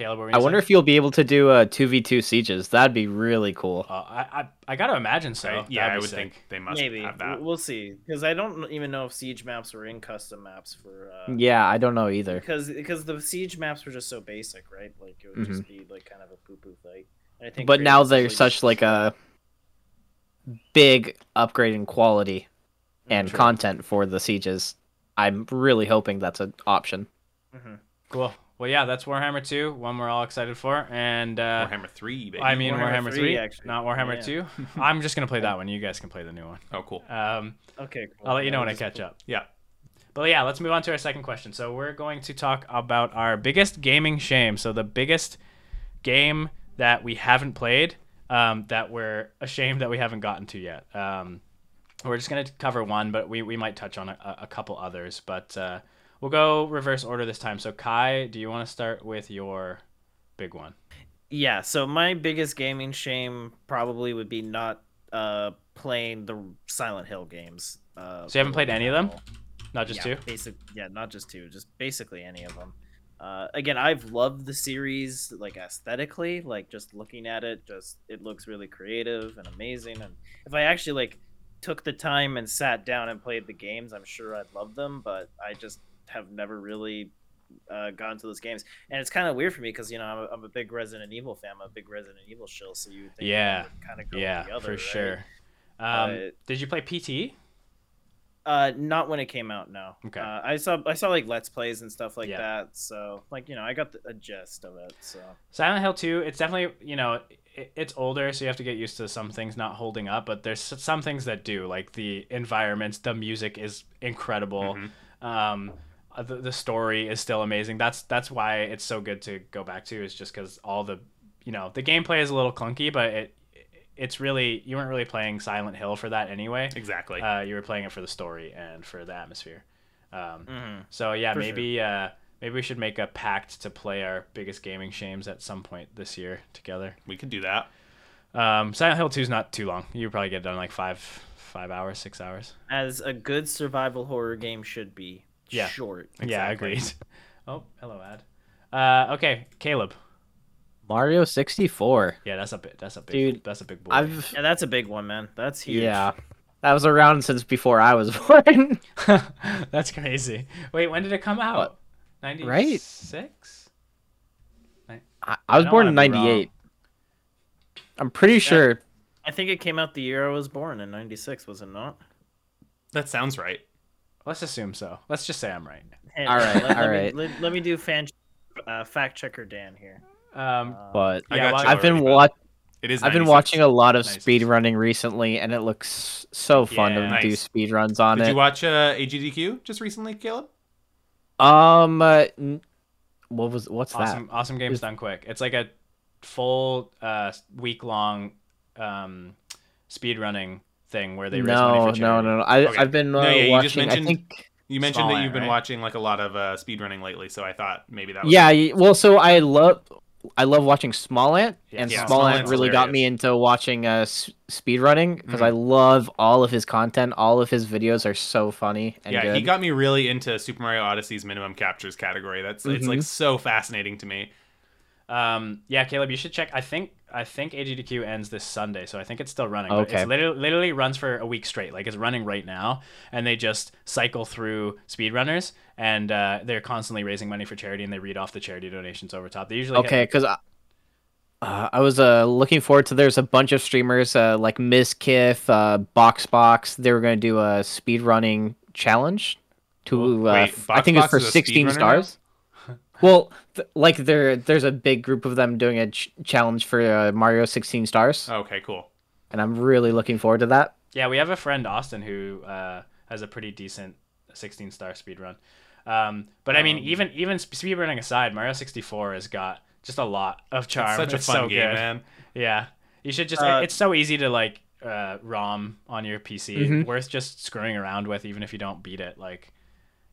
All. Caleb. What I wonder say? if you'll be able to do uh, 2v2 sieges. That'd be really cool. Uh, I, I I gotta imagine so. Right? Yeah, I would sick. think they must Maybe have that. we'll see because I don't even know if siege maps were in custom maps for. Uh, Yeah, I don't know either. Because because the siege maps were just so basic, right? Like it would Mhm. just be like kind of a poo poo fight. And I think. But now they're really such just- like a big upgrade in quality and True. content for the sieges. I'm really hoping that's an option. Mhm. Cool. Well, yeah, that's Warhammer 2, one we're all excited for, and uh, Warhammer Three, baby. I mean Warhammer Warhammer, 3, 3, actually. not Warhammer Yeah. 2. I'm just gonna play that one. You guys can play the new one. oh, cool. Um, Okay. Cool. I'll let you know when I just- catch up. Yeah. But yeah, let's move on to our second question. So we're going to talk about our biggest gaming shame. So the biggest game that we haven't played, um, that we're ashamed that we haven't gotten to yet. Um, we're just gonna cover one, but we, we might touch on a, a couple others. But uh, we'll go reverse order this time. So Kai, do you want to start with your big one? Yeah. So my biggest gaming shame probably would be not uh playing the Silent Hill games. Uh, So you haven't played any of them? Not just yeah, two. Basic, yeah, not just two, just basically any of them. Uh, again, I've loved the series, like aesthetically, like just looking at it, just it looks really creative and amazing. And if I actually like took the time and sat down and played the games, I'm sure I'd love them. But I just have never really uh, gotten to those games, and it's kind of weird for me because you know I'm a, I'm a big Resident Evil fan, I'm a big Resident Evil shill, so you think Yeah. kind of go Yeah, with other, for right? sure. Um, But- did you play PT? Uh, not when it came out. No. Okay. Uh, I saw I saw like let's plays and stuff like Yeah. that. So like you know I got the, a gist of it. So Silent Hill 2, it's definitely, you know, it, it's older, so you have to get used to some things not holding up, but there's some things that do, like the environments, the music is incredible. Mhm. Um, uh, the, the story is still amazing. That's that's why it's so good to go back to. Is just because all the you know the gameplay is a little clunky, but it it's really you weren't really playing Silent Hill for that anyway. Exactly. Uh, you were playing it for the story and for the atmosphere. Um, Mhm. So yeah, For maybe uh, maybe we should make a pact to play our biggest gaming shames at some point this year together. we could do that. Um, Silent Hill Two is not too long. You probably get it done in like five five hours, six hours. As a good survival horror game should be. Yeah. Short. Yeah, Exactly. agreed. Oh, hello, ad. Uh, okay, Caleb. Mario 64. Yeah, that's a bit. That's a big. Dude, that's a big boy. I've Yeah, that's a big one, man. That's huge. yeah, that was around since before I was born. that's crazy. Wait, when did it come out? What? Ninety Right? six. I, I was don't born in wanna be wrong. '98. I'm pretty sure. I think it came out the year I was born in '96, was it not? That sounds right. Let's assume so. Let's just say I'm right. Hey, All right, let, let all me. Let, let me do fan uh, fact checker Dan here. Um, Uh, But I Yeah, got well, you I've been already, but watch. It is. I've been watching a lot of Nice. speed running recently, and it looks so fun Yeah. to do speed runs on Did it. Did you watch uh, AGDQ just recently, Caleb? um, uh, what was what's awesome, that? awesome games Is- done quick. It's like a full uh, week long um, speed running thing where they raise money No, for no, charity. no, no. I Okay. I've been uh, No, yeah, you just watching. mentioned- I think. You mentioned that you've been right? watching like a lot of uh, speedrunning lately, so I thought maybe that was Yeah, y- well, so I love I love watching Smallant, and yeah, Small Small Ant Ant's really got me into watching uh, s- speed running because Mhm. I love all of his content. All of his videos are so funny and yeah, good. he got me really into Super Mario Odyssey's minimum captures category. That's it's like Mhm. so fascinating to me. Um, yeah, Caleb, you should check. I think I think AGDQ ends this Sunday, so I think it's still running. Okay. It's literally, literally runs for a week straight. Like it's running right now, and they just cycle through speedrunners, and uh, they're constantly raising money for charity, and they read off the charity donations over top. They usually okay because I, uh, I was uh, looking forward to. There's a bunch of streamers uh, like Mizkif, uh, Boxbox. They were going to do a speed running challenge to. Uh, Wait, I think it's for 16 speedrunner now? stars. Well, th- like there, there's a big group of them doing a ch- challenge for uh, Mario 16 stars, Okay, cool. and I'm really looking forward to that. Yeah, we have a friend Austin who uh, has a pretty decent 16 star speed run. Um, but I mean, Um, even even sp- speed running aside, Mario 64 has got just a lot of charm. It's such a It's fun so game, good. man. Yeah, you should just. Uh, it's so easy to like uh, ROM on your PC. Mhm. Worth just screwing around with, even if you don't beat it. Like,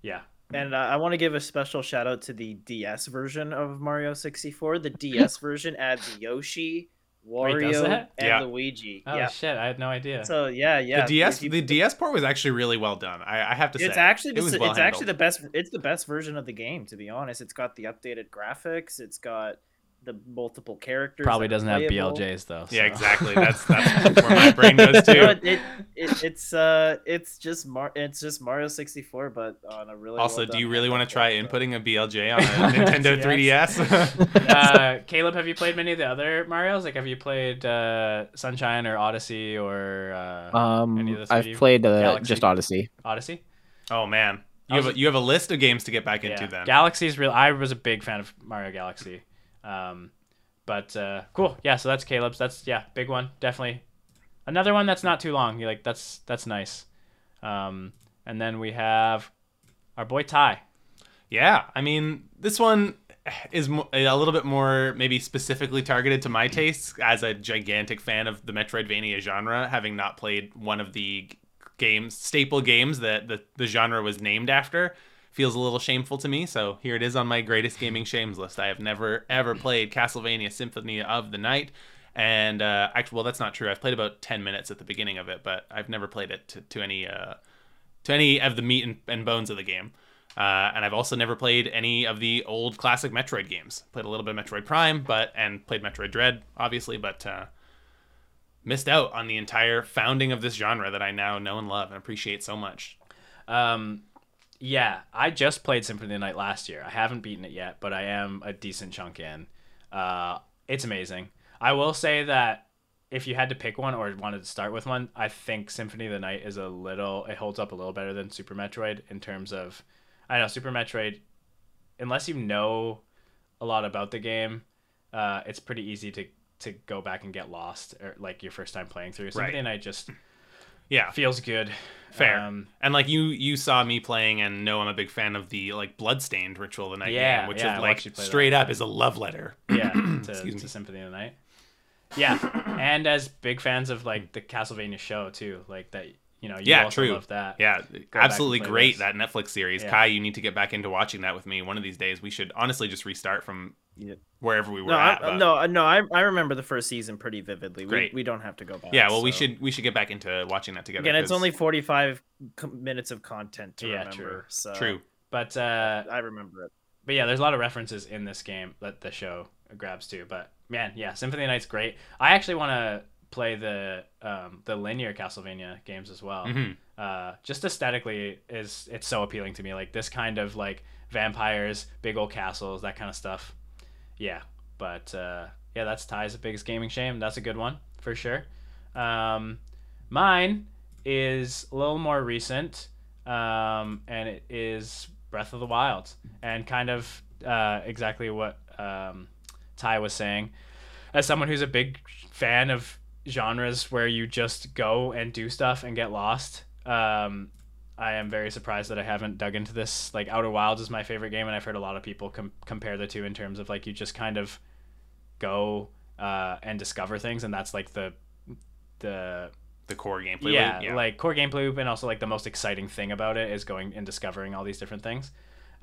yeah, And uh, I want to give a special shout out to the DS version of Mario 64. The DS version adds Yoshi, Wario, that? and Yeah. Luigi. Oh yeah. shit, I had no idea. So yeah, yeah. the DS, if you- the DS port was actually really well done. I, I have to say, it's actually it the, was s- well it's actually the best. It's the best version of the game, to be honest. It's got the updated graphics. It's got the multiple characters. Probably doesn't have. BLJs though. Yeah, exactly. That's that's where my brain goes No, too. it, it, it, it's uh, it's just Mar, it's just Mario 64, but on a really. Also, well do you really want to try platform. inputting a BLJ on a Nintendo 3DS? uh, Caleb, have you played many of the other Mario's? Like, have you played uh, Sunshine or Odyssey or uh, Um, Any of the I've played uh, just Odyssey. Odyssey? oh man, you have a, you have a list of games to get back into yeah. then. Galaxy's real. I was a big fan of Mario Galaxy. Um, but uh, cool. Yeah. So that's Caleb's. That's yeah, big one. Definitely. Another one that's not too long. You like that's that's nice. Um, and then we have our boy Ty. Yeah, I mean, this one is a little bit more maybe specifically targeted to my tastes as a gigantic fan of the Metroidvania genre, having not played one of the games, staple games that the, the genre was named after. Feels a little shameful to me, so here it is on my greatest gaming shames list. I have never ever played Castlevania Symphony of the Night, and uh, actually, well, that's not true. I've played about ten minutes at the beginning of it, but I've never played it to, to any uh, to any of the meat and, and bones of the game. Uh, and I've also never played any of the old classic Metroid games. Played a little bit of Metroid Prime, but and played Metroid Dread, obviously, but uh, missed out on the entire founding of this genre that I now know and love and appreciate so much. Um, yeah, I just played Symphony of the Night last year. I haven't beaten it yet, but I am a decent chunk in. Uh, it's amazing. I will say that if you had to pick one or wanted to start with one, I think Symphony of the Night is a little. It holds up a little better than Super Metroid in terms of. I know Super Metroid, unless you know a lot about the game, uh, it's pretty easy to to go back and get lost or like your first time playing through. Symphony of the Night just Yeah, feels good. fair. Um, and like you, you saw me playing, and know I'm a big fan of the like bloodstained ritual of the night Yeah, game, which yeah, is like play that. straight up is a love letter. yeah, to, to. Symphony of the Night. Yeah, and as big fans of like the Castlevania show too, like that. You know, you Yeah, also true. love that. Yeah, and absolutely great this. that Netflix series. Yeah. Kai, you need to get back into watching that with me one of these days. We should honestly just restart from Yeah. wherever we were No, at. I, no, no. I, I remember the first season pretty vividly. Great. We, we don't have to go back. Yeah, well, we should we should get back into watching that together. Again, it's only forty-five co- minutes of content to Yeah, remember. true. So true. But uh, I remember it. but yeah, there's a lot of references in this game that the show grabs too. But man, yeah, Symphony of the Night's great. I actually want to play the um, the linear Castlevania games as well. Mhm. Uh, just aesthetically, is it's so appealing to me. Like this kind of like vampires, big old castles, that kind of stuff. Yeah, but uh, yeah, that's Ty's biggest gaming shame. That's a good one for sure. Um, mine is a little more recent, um, and it is Breath of the Wild, and kind of uh, exactly what um, Ty was saying. As someone who's a big fan of genres where you just go and do stuff and get lost, um, I am very surprised that I haven't dug into this. Like Outer Wilds is my favorite game, and I've heard a lot of people com- compare the two in terms of like you just kind of go uh, and discover things, and that's like the the the core gameplay. yeah, loop, like core gameplay loop, and also like the most exciting thing about it is going and discovering all these different things.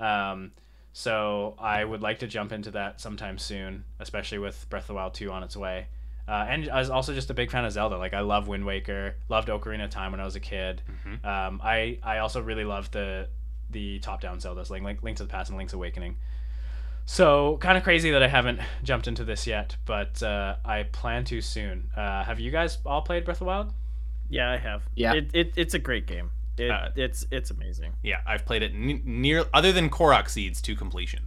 Um, so I would like to jump into that sometime soon, especially with Breath of the Wild 2 on its way. Uh, and I was also just a big fan of Zelda. Like I love Wind Waker, loved Ocarina of Time when I was a kid. Mhm. Um, I I also really love the the top down Zeldas, like Link, Link to the Past and Link's Awakening. So kind of crazy that I haven't jumped into this yet, but uh, I plan to soon. Uh, have you guys all played Breath of the Wild? Yeah, I have. Yeah. It, it it's a great game. It, Uh, it's it's amazing. yeah, I've played it n- near other than Korok seeds to completion.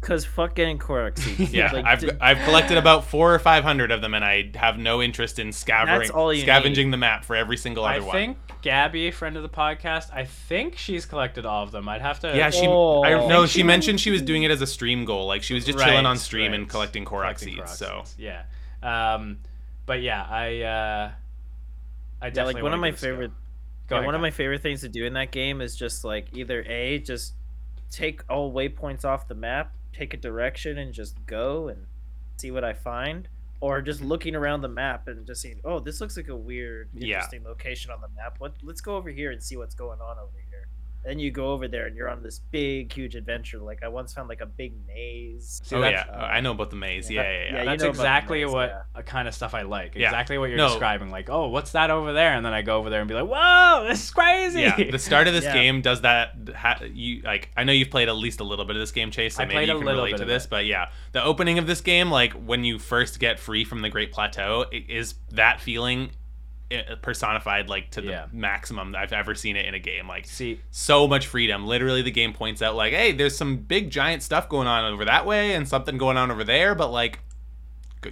Cause fucking getting Korok seeds. Yeah, Like, I've d- I've collected about four or five hundred of them, and I have no interest in scavenging That's all you scavenging the map for every single I one. I think Gabby, friend of the podcast, I think she's collected all of them. I'd have to. Yeah, she. Oh. I I no, she she mentioned she was doing it as a stream goal. Like she was just chilling on stream and collecting Korok collecting seeds. Korok So seeds, yeah. Um, but yeah, I. Uh, I yeah, definitely like one of my give this a go. favorite yeah, ahead, one of my favorite things to do in that game is just like either a just take all waypoints off the map, take a direction, and just go and see what I find, or just mm-hmm. looking around the map and just seeing, oh, this looks like a weird, Yeah. interesting location on the map. What? Let's go over here and see what's going on over here. Then you go over there and you're on this big, huge adventure. Like I once found like a big maze. See, oh that's- yeah, I know about the maze. yeah, Yeah, yeah, yeah. yeah, That's know about the exactly maze, what yeah. uh, kind of stuff I like. Yeah. Exactly what you're No. describing. Like, oh, what's that over there? And then I go over there and be like, whoa, this is crazy. Yeah, the start of this Yeah. game does that. Ha, you like? I know you've played at least a little bit of this game, Chase. So I maybe played you a can little relate bit to this. it. But yeah, the opening of this game, like when you first get free from the Great Plateau, it is that feeling personified like to the Yeah. maximum I've ever seen it in a game. Like See, so much freedom. Literally, the game points out like, hey, there's some big giant stuff going on over that way and something going on over there, but like,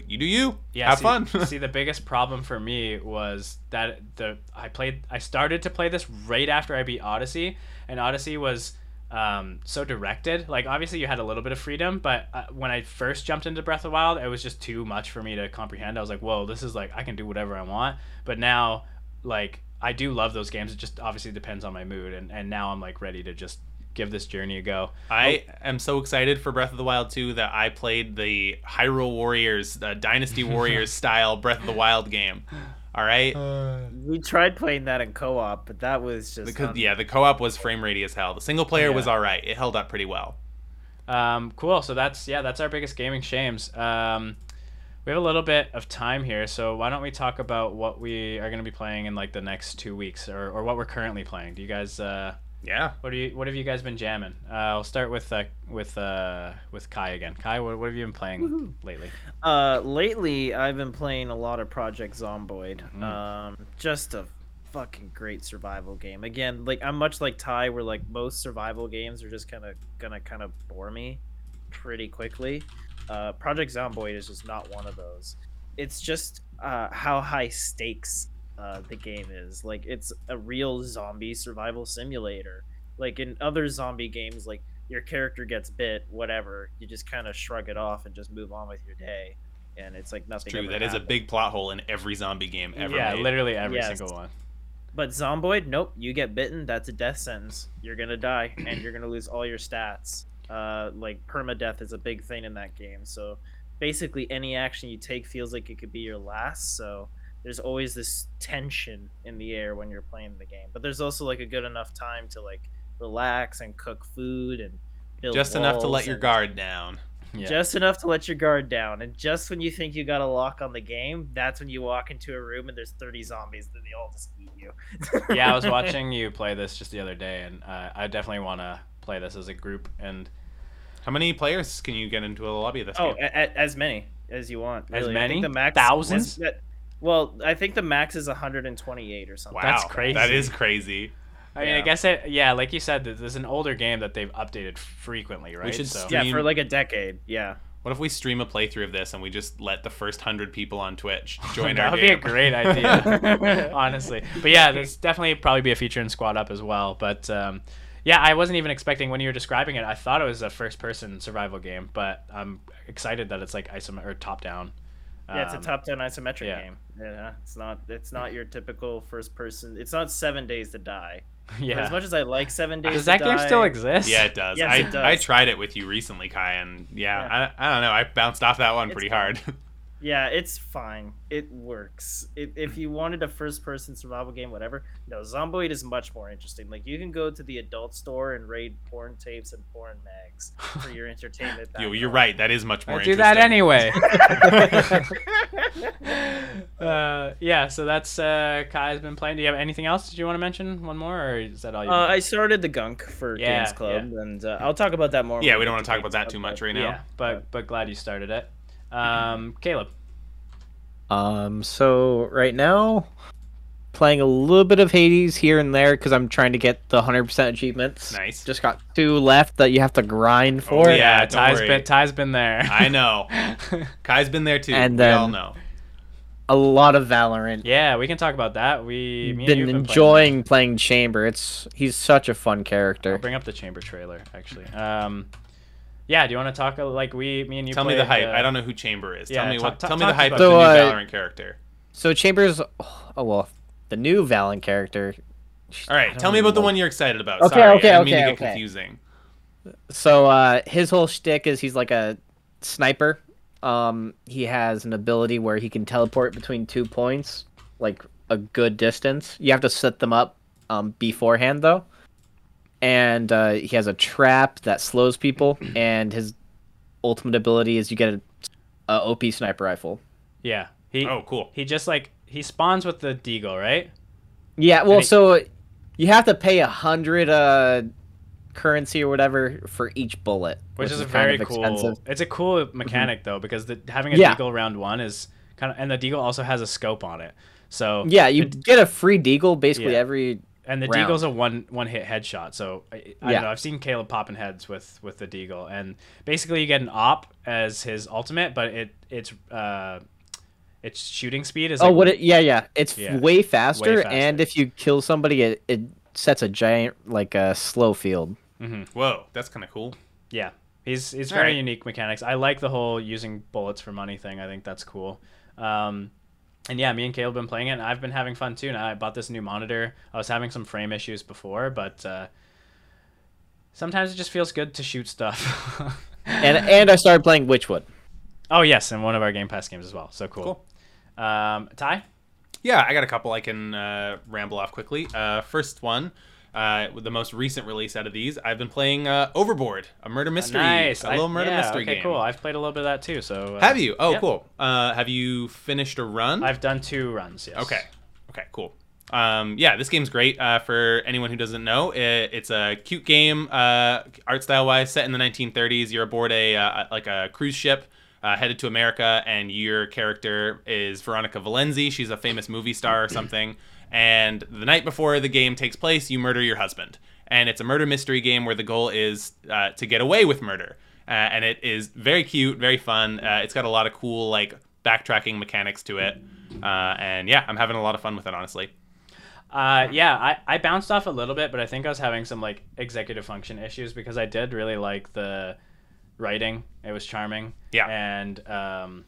you do you. yeah, Have see, fun. see, the biggest problem for me was that the I played I started to play this right after I beat Odyssey, and Odyssey was um, so directed. Like obviously you had a little bit of freedom, but uh, when I first jumped into Breath of the Wild, it was just too much for me to comprehend. I was like, whoa, this is like I can do whatever I want. But now, like I do love those games. It just obviously depends on my mood, and and now I'm like ready to just give this journey a go. I am so excited for Breath of the Wild 2 that I played the Hyrule Warriors, the Dynasty Warriors style Breath of the Wild game. All right? We tried playing that in co-op, but that was just Because un- yeah, the co-op was frame rate as hell. The single player was all right. It held up pretty well. Um, cool. So that's yeah, that's our biggest gaming shames. Um, we have a little bit of time here, so why don't we talk about what we are going to be playing in like the next two weeks, or, or what we're currently playing? Do you guys uh, Yeah. what do you what have you guys been jamming? Uh, I'll start with uh, with uh, with Kai again. Kai, what, what have you been playing lately? Uh, lately I've been playing a lot of Project Zomboid. Mm. Um, just a fucking great survival game. Again, like I'm much like Ty, where like most survival games are just kind of gonna kind of bore me pretty quickly. Uh, Project Zomboid is just not one of those. It's just uh, how high stakes uh, the game is. Like it's a real zombie survival simulator. Like in other zombie games, like your character gets bit, whatever, you just kind of shrug it off and just move on with your day, and it's like nothing. True. ever That is a big plot hole in every zombie game ever yeah, made. literally every Yes. single one. But Zomboid, nope. You get bitten, that's a death sentence. You're gonna die, and you're gonna lose all your stats. Uh, like permadeath is a big thing in that game. So basically, any action you take feels like it could be your last. So there's always this tension in the air when you're playing the game. But there's also like a good enough time to like relax and cook food and build Just enough to let your guard down. Yeah. just enough to let your guard down. And just when you think you got a lock on the game, that's when you walk into a room and there's 30 zombies that they all just eat you. yeah, I was watching you play this just the other day, and uh, I definitely want to play this as a group. And How many players can you get into a lobby of this Oh, game? a, a, as many as you want. As really. I think many? the max Thousands? that- well, I think the max is 128 or something. Wow, that's crazy. That is crazy. I mean, I guess it. Yeah, like you said, this is an older game that they've updated frequently, right? We should so Yeah, for like a decade. Yeah. What if we stream a playthrough of this and we just let the first hundred people on Twitch join that our That would be a great idea, honestly. But yeah, there's definitely probably be a feature in Squad Up as well. But um, yeah, I wasn't even expecting when you were describing it. I thought it was a first-person survival game, but I'm excited that it's like isom or top-down. Yeah, it's a Um, top-down isometric yeah. game. Yeah, it's not. It's not your typical first-person. It's not Seven Days to Die. For Yeah. As much as I like Seven Days. To die Does to that game Die- still exist? Yeah, it does. Yes, I, it does. I tried it with you recently, Kai, and yeah, I, I don't know. I bounced off that one It's pretty fun. hard. Yeah, it's fine. It works. It, if you wanted a first-person survival game, whatever. No, Zomboid is much more interesting. Like you can go to the adult store and raid porn tapes and porn mags for your entertainment. Yo, you're right. That is much more. I do that anyway. uh, yeah, so that's uh, Kai's been playing. Do you have anything else? Did you want to mention one more, or is that all you? Uh, I started the Gunk for Yeah, Games Club, and uh, I'll talk about that more. Yeah, we don't want to talk about that too much right now. yeah, but but glad you started it. Um, Caleb. Um, so right now, playing a little bit of Hades here and there because I'm trying to get the 100% achievements. Nice. Just got two left that you have to grind for. Oh, yeah. don't Ty's worry. been Ty's been there. I know. Kai's been there too. And then, we all then- know. A lot of Valorant. yeah, we can talk about that. We been, been enjoying playing Chamber. It's he's such a fun I'll character. bring up the chamber trailer actually. Um, yeah, do you want to talk uh, like we, me and you? Tell me the played, hype. uh, I don't know who Chamber is. yeah, tell me talk- what. talk- tell me the talk hype of about the new So, uh, Valorant character. So Chamber's oh well, the new Valorant character. All right, tell me about the one you're excited about. Okay, Sorry, okay, I didn't mean to get okay. confusing. So uh, his whole shtick is he's like a sniper. Um, he has an ability where he can teleport between two points, like a good distance. You have to set them up um, beforehand though. And uh, he has a trap that slows people, and his ultimate ability is you get a, a OP sniper rifle. Yeah, he Oh, cool. he just like he spawns with the deagle, right? Yeah, well, he- so you have to pay a hundred uh, currency or whatever for each bullet, Which, is a kind very of cool. expensive. It's a cool mechanic though because the, having a Yeah. deagle round one is kind of, and the deagle also has a scope on it. So Yeah, you get a free deagle basically Yeah. every. And the round. deagle's a one one hit headshot. So I, I yeah. know. I've seen Caleb popping heads with with the deagle, and basically you get an op as his ultimate, but it it's uh its shooting speed is Oh, like, what? It, yeah, yeah, it's Yeah. way, faster, faster. and if you kill somebody, it, it sets a giant like a slow field. Whoa, that's kind of cool. Yeah, he's he's All very right. unique mechanics. I like the whole using bullets for money thing. I think that's cool. Um, and yeah, me and Caleb been playing it, and I've been having fun too. Now I bought this new monitor. I was having some frame issues before, but uh, sometimes it just feels good to shoot stuff. And and I started playing Wytchwood. oh yes, and one of our Game Pass games as well. So cool. Um, Ty. Yeah, I got a couple I can uh, ramble off quickly. Uh, first one, uh, with the most recent release out of these, I've been playing uh, Overboard, a murder mystery, nice. a I- little murder yeah, mystery okay, game. cool. I've played a little bit of that too. So uh, Have you? Oh, yep. cool. Uh, have you finished a run? I've done two runs. Yes. Okay. Okay. Cool. Um, yeah, this game's great. Uh, for anyone who doesn't know, it, it's a cute game, uh, art style wise, set in the 1930s. You're aboard a uh, like a cruise ship. Uh, headed to America, and your character is Veronica Villensey. She's a famous movie star or something. And the night before the game takes place, you murder your husband. And it's a murder mystery game where the goal is uh, to get away with murder. Uh, and it is very cute, very fun. Uh, it's got a lot of cool like backtracking mechanics to it. Uh, and yeah, I'm having a lot of fun with it, honestly. Uh, yeah, I, I bounced off a little bit, but I think I was having some like executive function issues because I did really like the writing. It was charming. Yeah. And um,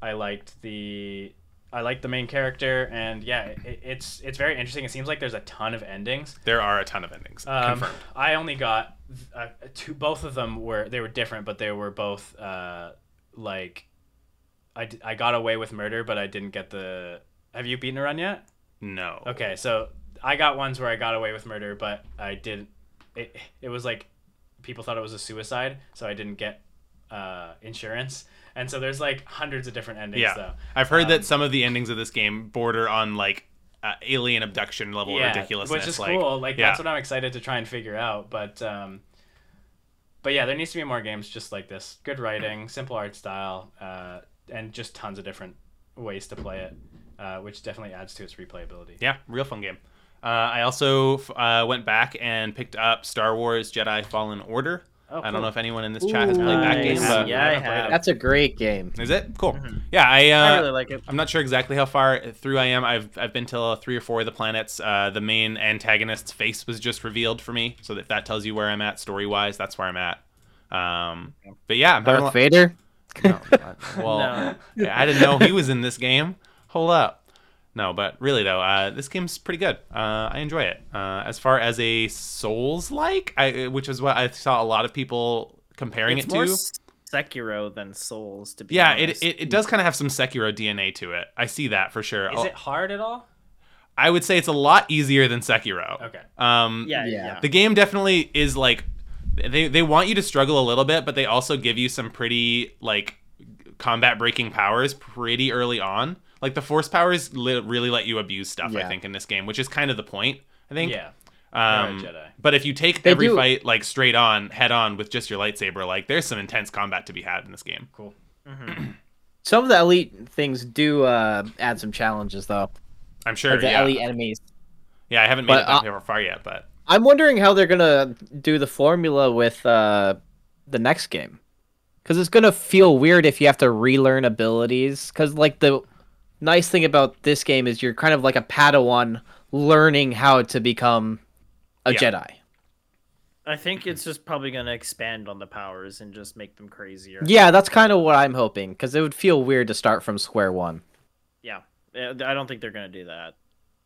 I liked the I like the main character, and yeah, it, it's it's very interesting. It seems like there's a ton of endings. There are a ton of endings. Um, Confirmed. I only got uh, two. Both of them were they were different, but they were both uh, like I, d- I got away with murder, but I didn't get the. Have you beaten a run yet? No. Okay, so I got ones where I got away with murder, but I didn't. It it was like people thought it was a suicide, so I didn't get uh, insurance, and so there's like hundreds of different endings. Yeah. though. I've heard Um, that some of the endings of this game border on like uh, alien abduction level ridiculousness. which is like, cool. Like yeah. that's what I'm excited to try and figure out. But um, but yeah, there needs to be more games just like this. Good writing, simple art style, uh, and just tons of different ways to play it, uh, which definitely adds to its replayability. Yeah, real fun game. Uh, I also f- uh, went back and picked up Star Wars Jedi Fallen Order. Oh, I don't cool. know if anyone in this chat has played that game, but Yeah, I haven't played have. it. That's a great game. is it cool? Yeah, I. Uh, I really like it. I'm not sure exactly how far through I am. I've I've been to three or four of the planets. Uh, the main antagonist's face was just revealed for me, so if that tells you where I'm at story wise, that's where I'm at. Um, but yeah, I'm Darth Vader. No, well, No. yeah, I didn't know he was in this game. Hold up. No, but really though, uh, this game's pretty good. Uh, I enjoy it. Uh, as far as a Souls like, I which is what I saw a lot of people comparing It's it more to. S- Sekiro than Souls, to be Yeah, it, honest. it, it does kind of have some Sekiro DNA to it. I see that for sure. Is it hard at all? I would say it's a lot easier than Sekiro. Okay. Um, yeah, Yeah. yeah. the game definitely is like they they want you to struggle a little bit, but they also give you some pretty like combat breaking powers pretty early on. Like the force powers li- really let you abuse stuff. I think in this game, which is kind of the point. I think. Yeah. Um, Jedi. But if you take They every do- fight like straight on, head on with just your lightsaber, like there's some intense combat to be had in this game. Cool. Some of the elite things do uh, add some challenges, though. I'm sure. Like the yeah. elite enemies. yeah, I haven't made But, it that uh, far yet, but I'm wondering how they're gonna do the formula with uh, the next game, because it's gonna feel weird if you have to relearn abilities. Because like the nice thing about this game is you're kind of like a Padawan learning how to become a Yeah. Jedi. I think it's just probably going to expand on the powers and just make them crazier. Yeah, that's kind of what I'm hoping. Because it would feel weird to start from square one. Yeah. I don't think they're going to do that.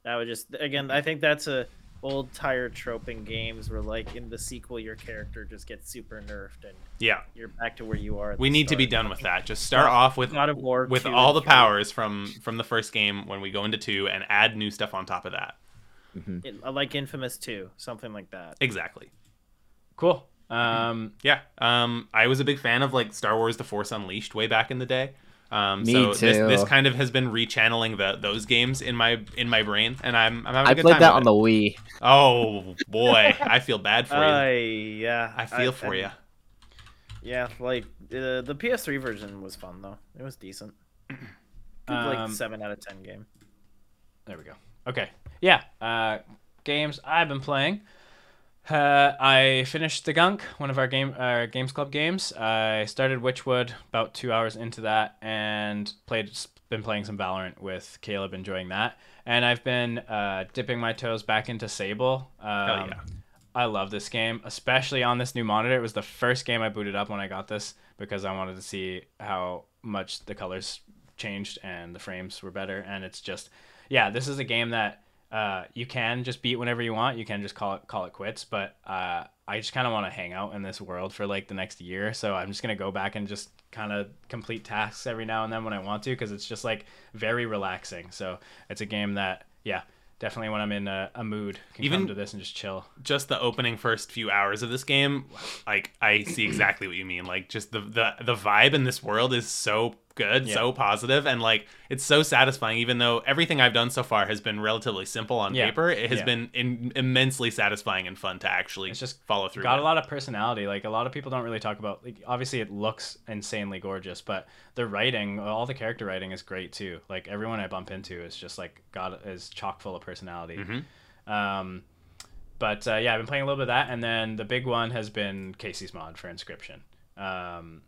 That would just again, I think that's a old tired troping games where like in the sequel your character just gets super nerfed and yeah, you're back to where you are. we the need to be done with that. Just start off with God of War with all the 3. powers from from the first game when we go into two and add new stuff on top of that. It- uh, like Infamous 2, something like that. Exactly. Cool. Um, Yeah. Um, I was a big fan of like Star Wars: The Force Unleashed way back in the day. Um, Me so this this kind of has been rechanneling the those games in my in my brain, and I'm I'm having a I good played time that on it. the Wii. Oh boy, I feel bad for you. I yeah. I feel for and- you. Yeah, like uh, the PS3 version was fun though. It was decent. Good, like Um, seven out of ten game. There we go. Okay. Yeah. Uh, games I've been playing. Uh, I finished the Gunk, one of our game our Games Club games. I started Wytchwood about two hours into that, and played. Been playing some Valorant with Caleb, enjoying that. And I've been uh, dipping my toes back into Sable. Um, Hell yeah. I love this game, especially on this new monitor. It was the first game I booted up when I got this because I wanted to see how much the colors changed and the frames were better. And it's just, yeah, this is a game that uh, you can just beat whenever you want. You can just call it call it quits. But uh, I just kind of want to hang out in this world for like the next year. So I'm just gonna go back and just kind of complete tasks every now and then when I want to because it's just like very relaxing. So it's a game that, yeah. Definitely, when I'm in a, a mood, can Even- come to this and just chill. Just the opening first few hours of this game, like I see exactly what you mean. Like just the the the vibe in this world is so good, Yeah. so positive, and like it's so satisfying. Even though everything I've done so far has been relatively simple on Yeah. paper, it has Yeah. been in, immensely satisfying and fun to actually It's just follow through. got with. a lot of personality. Like a lot of people don't really talk about. Like obviously, it looks insanely gorgeous, but the writing, all the character writing is great too. Like everyone I bump into is just like got is chock full of personality. Mhm. Um, but uh, yeah, I've been playing a little bit of that, and then the big one has been Kaycee's mod for Inscryption. Um,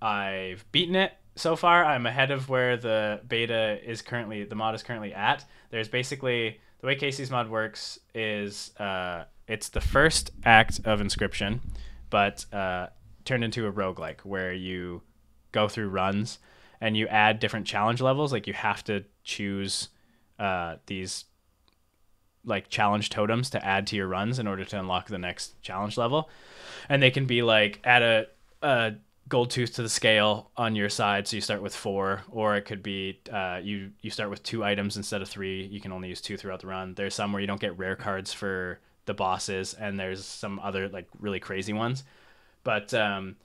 I've beaten it so far. I'm ahead of where the beta is currently, the mod is currently at. There's basically the way Kaycee's mod works is uh, it's the first act of Inscryption, but uh, turned into a roguelike where you go through runs and you add different challenge levels. Like you have to choose uh, these like challenge totems to add to your runs in order to unlock the next challenge level, and they can be like at a, a gold tooth to the scale on your side, so you start with four, or it could be uh, you you start with two items instead of three. You can only use two throughout the run. There's some where you don't get rare cards for the bosses, and there's some other like really crazy ones. But um,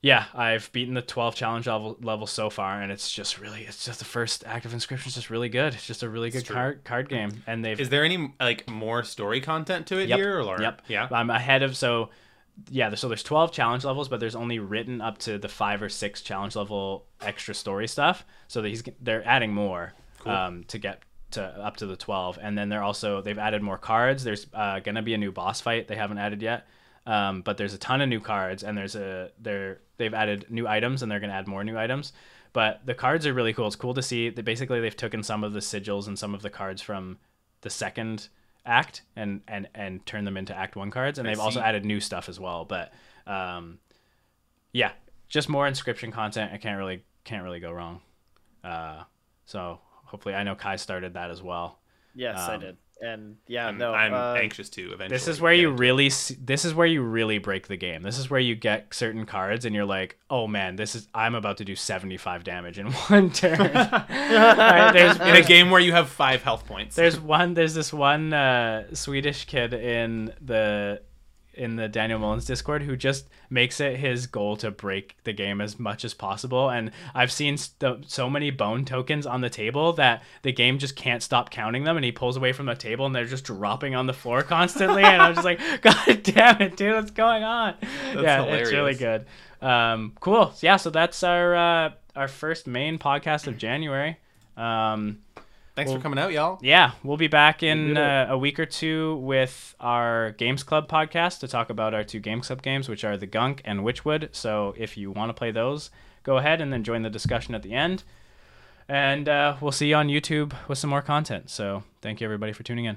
yeah, I've beaten the 12 challenge level level so far, and it's just really it's just the first Active Inscryption is just really good. It's just a really good card card game, and they've Is there any like more story content to it Yep. here? Or Yep. Yeah. I'm ahead of so yeah. So there's 12 challenge levels, but there's only written up to the five or six challenge level extra story stuff. So that he's they're adding more um, to get to up to the 12, and then they're also they've added more cards. There's uh, gonna be a new boss fight they haven't added yet. Um, but there's a ton of new cards, and there's a they're they've added new items, and they're gonna add more new items. But the cards are really cool. It's cool to see that basically they've taken some of the sigils and some of the cards from the second act and and and turn them into act one cards and I they've also added new stuff as well but um yeah just more Inscryption content i can't really can't really go wrong. Uh so hopefully i know kai started that as well. Yes, I Um, did. And yeah, I'm, no. I'm uh, anxious to eventually. this is where you really see, this is where you really break the game this is where you get certain cards and you're like oh man this is i'm about to do 75 damage in one turn Right, there's, in a game where you have five health points. There's one. There's this one uh, Swedish kid in the in the Daniel Mullins Discord who just makes it his goal to break the game as much as possible. And I've seen st- so many bone tokens on the table that the game just can't stop counting them. And he pulls away from the table and they're just dropping on the floor constantly. and I'm just like, God damn it, dude, what's going on? yeah, it's really good. Um, cool. Yeah, so that's our uh, our first main podcast of January. Um, Thanks well- for coming out, y'all. yeah, we'll be back in uh, a week or two with our Games Club podcast to talk about our two Games Club games, which are The Gunk and Wytchwood. So if you want to play those, go ahead and then join the discussion at the end. And uh, we'll see you on YouTube with some more content. So thank you, everybody, for tuning in.